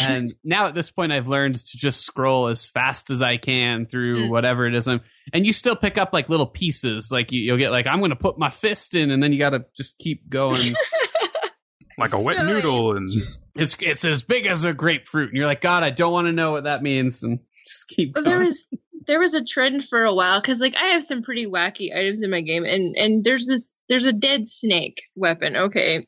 And now at this point i've learned to just scroll as fast as i can through Mm. whatever it is I'm, and you still pick up like little pieces like you, you'll get like i'm gonna put my fist in and then you gotta just keep going Like a wet Nice. noodle and it's it's as big as a grapefruit and you're like god i don't want to know what that means and just keep Well, going. there was there was a trend for a while because like I have some pretty wacky items in my game, and and there's this there's a dead snake weapon. Okay,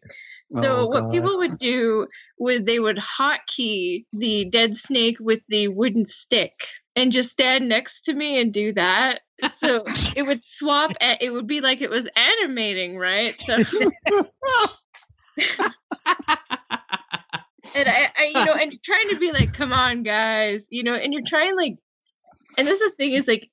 Oh, so Oh, what people would do would they would hotkey the dead snake with the wooden stick and just stand next to me and do that. So it would swap. It would be like it was animating, right? So and I, I, you know, and trying to be like, come on, guys, you know, and you're trying like, and this is the thing is like,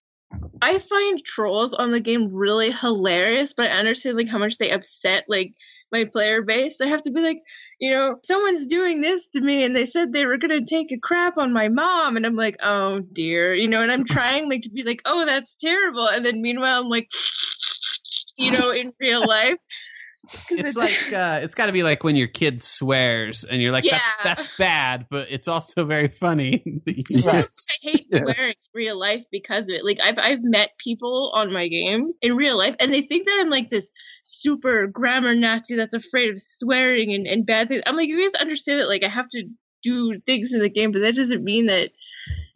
I find trolls on the game really hilarious, but I understand like how much they upset like my player base. I have to be like, you know, someone's doing this to me, and they said they were gonna take a crap on my mom, and I'm like, oh dear, you know, and I'm trying like to be like, oh, that's terrible, and then meanwhile I'm like, you know, in real life. 'Cause it's like uh, it's got to be like when your kid swears and you're like Yeah. that's that's bad but it's also very funny I hate Yes. swearing in real life because of it. Like I've I've met people on my game in real life and they think that I'm like this super grammar Nazi that's afraid of swearing and, and bad things. I'm like, you guys understand that like I have to do things in the game, but that doesn't mean that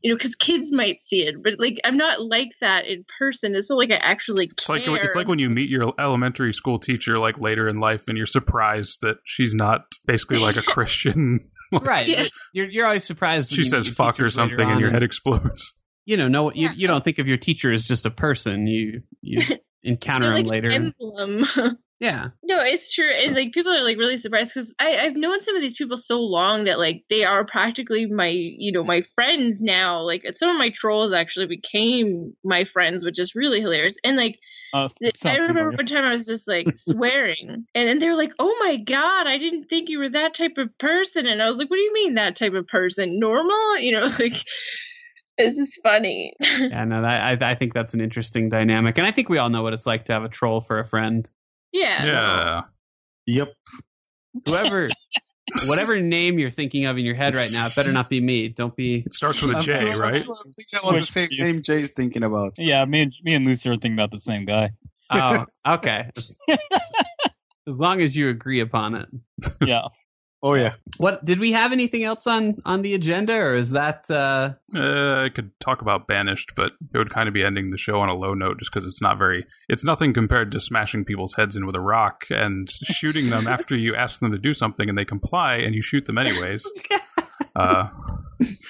you know, because kids might see it, but like I'm not like that in person. It's not like I actually it's like it's like when you meet your elementary school teacher like later in life and you're surprised that she's not basically like a Christian. right Yeah. you're, you're always surprised when she you says meet your fuck or something and on your head explodes. you know no you, Yeah. you don't think of your teacher as just a person you you encounter They're him later an emblem. Yeah No, it's true, and like people are like really surprised because I've known some of these people so long that like they are practically my you know my friends now. Like some of my trolls actually became my friends, which is really hilarious. And like Uh, I remember one time I was just like swearing, and then they're like, "Oh my god, I didn't think you were that type of person." And I was like, "What do you mean that type of person? Normal? You know, like this is funny." yeah no that, I, I think that's an interesting dynamic and i think we all know what it's like to have a troll for a friend yeah. Yeah. Yep. whoever whatever name you're thinking of in your head right now it better not be me don't be It starts with a J, Okay. right? I'm thinking about the same you- name Jay's thinking about. Yeah, me and me and Lucy are thinking about the same guy. oh okay as long as you agree upon it Yeah. Oh yeah. what did we have anything else on on the agenda or is that uh Uh, I could talk about Banished, but it would kind of be ending the show on a low note just because it's not very. It's nothing compared to smashing people's heads in with a rock and shooting them after you ask them to do something and they comply and you shoot them anyways. Uh,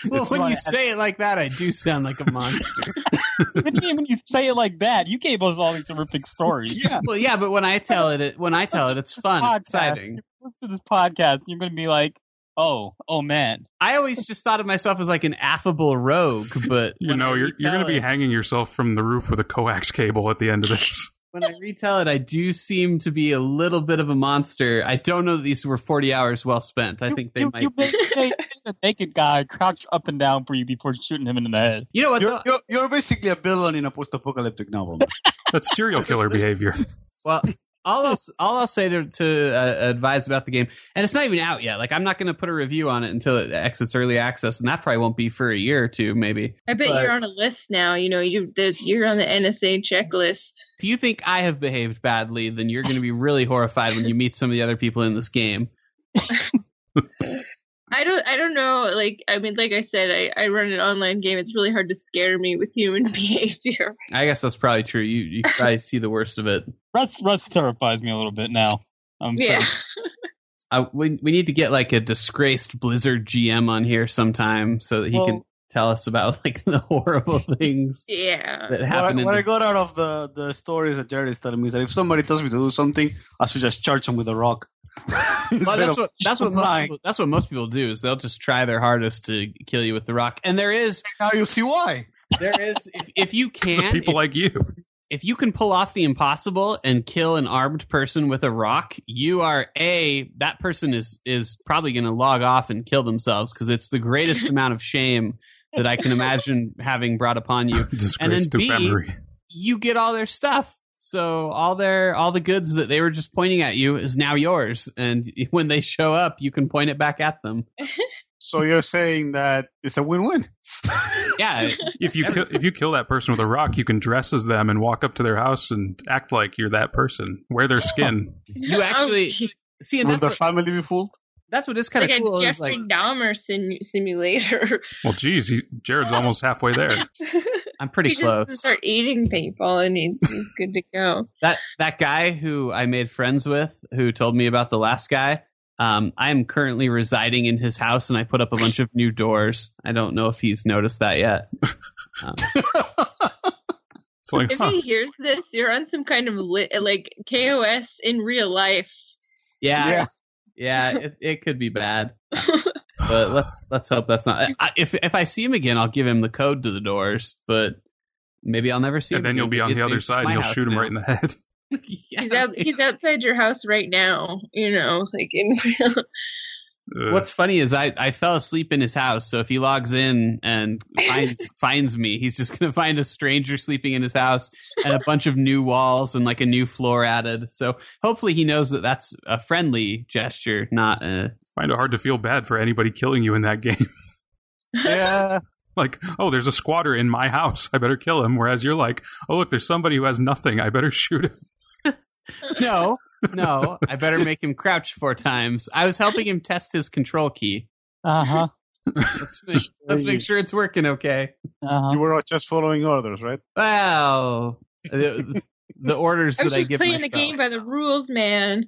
well when you like- say it like that i do sound like a monster what do mean when you say it like that? You gave us all these horrific stories. Yeah. well yeah but when i tell it, it when i tell it it's fun Podcast. exciting Listen to this podcast, you're gonna be like, oh, oh man. i always just thought of myself as like an affable rogue but you know, you're you're going to be hanging yourself from the roof with a coax cable at the end of this. when I retell it, I do seem to be a little bit of a monster. I don't know that these were 40 hours well spent. I You- think they you, might. You be. made, made a naked guy crouch up and down for you before shooting him in the head. You know what? You're, though? you're, you're basically a villain in a post-apocalyptic novel. That's serial killer behavior. Well, all I'll, all I'll say to, to uh, advise about the game, and it's not even out yet. Like, I'm not going to put a review on it until it exits early access, and that probably won't be for a year or two, maybe. I bet But- you're on a list now. You know, you the, you're on the NSA checklist. If you think I have behaved badly, then you're going to be really horrified when you meet some of the other people in this game. I don't I don't know, like I mean like I said, I, I run an online game. It's really hard to scare me with human behavior. I guess that's probably true. You you probably see the worst of it. Russ, Russ terrifies me a little bit now. I'm Yeah. Uh, we we need to get like a disgraced Blizzard GM on here sometime so that he can Well- tell us about like the horrible things Yeah. that What, happen. I, what I got out of the, the stories that Jared is telling me is that if somebody tells me to do something, I should just charge them with a rock. Well, that's of- what that's what most people, that's what most people do is they'll just try their hardest to kill you with the rock. And there is now you'll see why. there is if, if you can of people if, like you. if you can pull off the impossible and kill an armed person with a rock, you are a that person is is probably going to log off and kill themselves because it's the greatest amount of shame that I can imagine having brought upon you. Disgrace to B- memory. You get all their stuff. So all their all the goods that they were just pointing at you is now yours, and when they show up, you can point it back at them. So you're saying that it's a win-win. Yeah, If you kill, if you kill that person with a rock, you can dress as them and walk up to their house and act like you're that person. Wear their skin. You oh, actually- Oh, see, and Will that's their what, family be fooled? That's what is kind like of cool. a Is like Jeffrey Dahmer sim- simulator. Well, geez, he, Jared's almost halfway there. I'm pretty he just has close. start eating people, and he's, he's good to go. that that guy who I made friends with, who told me about the last guy. Um, I am currently residing in his house, and I put up a bunch of new doors. I don't know if he's noticed that yet. Um, like, If huh, he hears this, you're on some kind of lit, like KOS in real life. yeah, Yeah. Yeah, it, it could be bad, but let's let's hope that's not. I, if if I see him again, I'll give him the code to the doors, but maybe I'll never see him. and then again. you'll be on It- the other side and you'll shoot him now. right in the head. Yeah. He's out. He's outside your house right now. You know, like in real. Uh, What's funny is I, I fell asleep in his house, so if he logs in and finds finds me, he's just gonna find a stranger sleeping in his house and a bunch of new walls and like a new floor added. So hopefully he knows that that's a friendly gesture, not a find it hard to feel bad for anybody killing you in that game. yeah. like, oh, there's a squatter in my house. I better kill him. Whereas you're like, oh, look, there's somebody who has nothing. I better shoot him. no, no. I better make him crouch four times. I was helping him test his control key. Uh huh. Let's make, let's make sure it's working okay. Uh You huh. were just following orders, right? Wow, the, the orders I was that I just give playing myself. the game by the rules, man.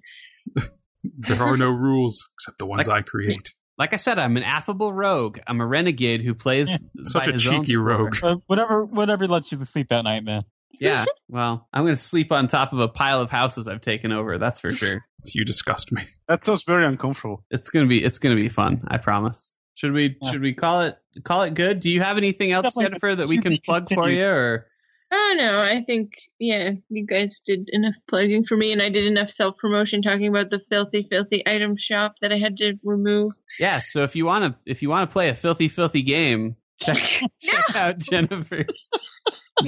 There are no rules except the ones I create. like I said, I'm an affable rogue. I'm a renegade who plays Such by a his cheeky score. rogue. But whatever, whatever lets you to sleep at night, man. Yeah. Well, I'm going to sleep on top of a pile of houses I've taken over. That's for sure. You disgust me. That sounds very uncomfortable. It's going to be it's going to be fun. I promise. Should we Yeah. should we call it call it good? Do you have anything else, Definitely. Jennifer, that we can plug for you? Or oh, I don't. I think yeah, you guys did enough plugging for me, and I did enough self promotion talking about the filthy, filthy item shop that I had to remove. yeah. So if you want to if you want to play a filthy filthy game, check check out Jennifer.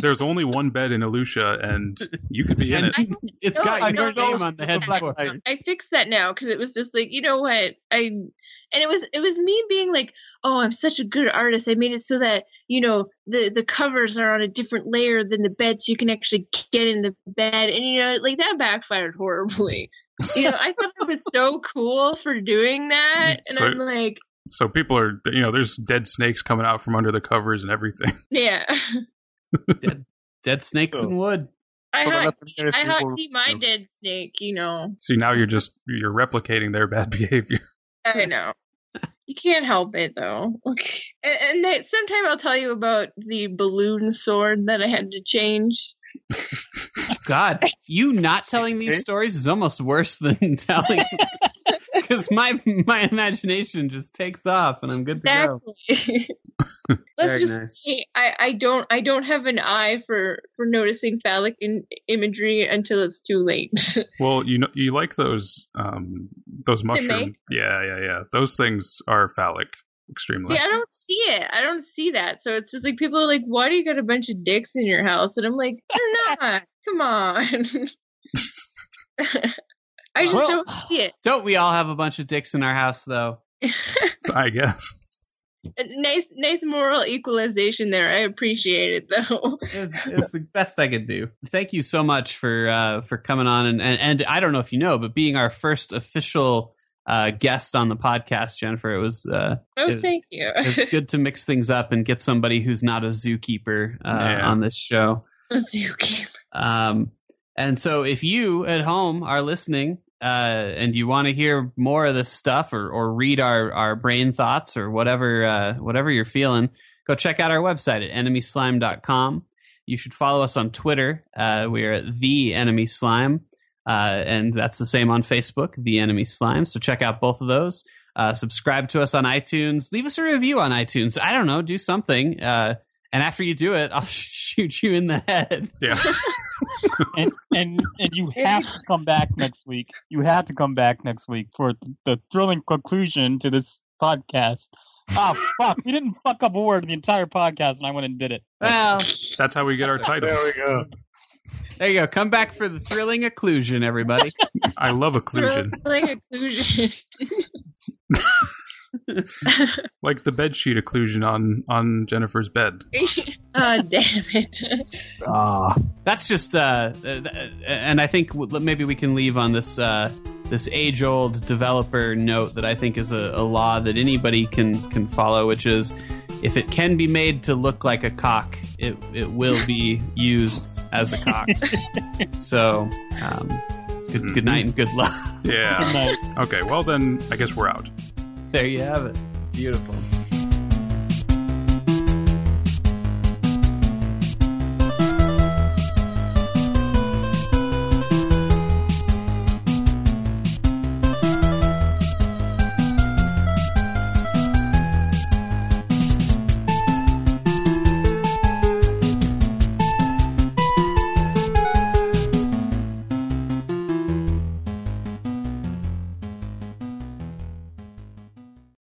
There's only one bed in Illutia, and you could be in And it. I it's know, got I your don't name know. on the The headboard. I fixed that now because it was just like you know what I and it was it was me being like oh I'm such a good artist I made it so that you know the the covers are on a different layer than the bed so you can actually get in the bed and you know like that backfired horribly you know I thought it was so cool for doing that mm, and So- I'm like So people are, you know, there's dead snakes coming out from under the covers and everything. yeah Dead dead snakes So- in wood. I So the hot legendary I hot people- key my dead snake you know See, now you're just you're replicating their bad behavior. I know. You can't help it though. Okay. And, and that, sometime I'll tell you about the balloon sword that I had to change. God, you not telling these stories is almost worse than telling because my my imagination just takes off and I'm good to go. Exactly. Let's Very just nice. say I, I don't I don't have an eye for for noticing phallic in, imagery until it's too late. Well, you know, you like those um those mushroom. Yeah, yeah, yeah. Those things are phallic, extremely. See, I don't see it. I don't see that. So it's just like people are like, "Why do you got a bunch of dicks in your house?" And I'm like, "They're not. Come on." I just Well- don't see it. Don't we all have a bunch of dicks in our house though? I guess. nice, nice moral equalization there. I appreciate it though. It's, it's the best I could do. Thank you so much for uh, for coming on and, and and I don't know if you know, but being our first official uh, guest on the podcast, Jennifer, it was uh, Oh, It's- thank you. it's good to mix things up and get somebody who's not a zookeeper uh, Yeah. on this show. A zookeeper. Um, and so if you at home are listening, uh, and you want to hear more of this stuff or, or read our, our brain thoughts or whatever uh, whatever you're feeling, go check out our website at enemyslime.com. You should follow us on Twitter. Uh, we are at the Enemy Slime, uh, and that's the same on Facebook, the Enemy Slime. So check out both of those. Uh, subscribe to us on iTunes. Leave us a review on iTunes. I don't know, do something. Uh, and after you do it, I'll shoot you in the head. Yeah. and and and you have to come back next week. You have to come back next week for the thrilling conclusion to this podcast. Oh fuck! We didn't fuck up a word in the entire podcast, and I went and did it. Well, That's how we get our titles. There we go. there you go. Come back for the thrilling occlusion, everybody. I love occlusion. Like occlusion. Like the bed sheet occlusion on on Jennifer's bed. Ah, damn it. Ah, That's just, uh, uh, and I think maybe we can leave on this uh, this age old developer note that I think is a, a law that anybody can can follow, which is if it can be made to look like a cock, it it will be used as a cock. so, um, good good night and good luck. Yeah. Good night. Okay, well then I guess we're out. There you have it. Beautiful.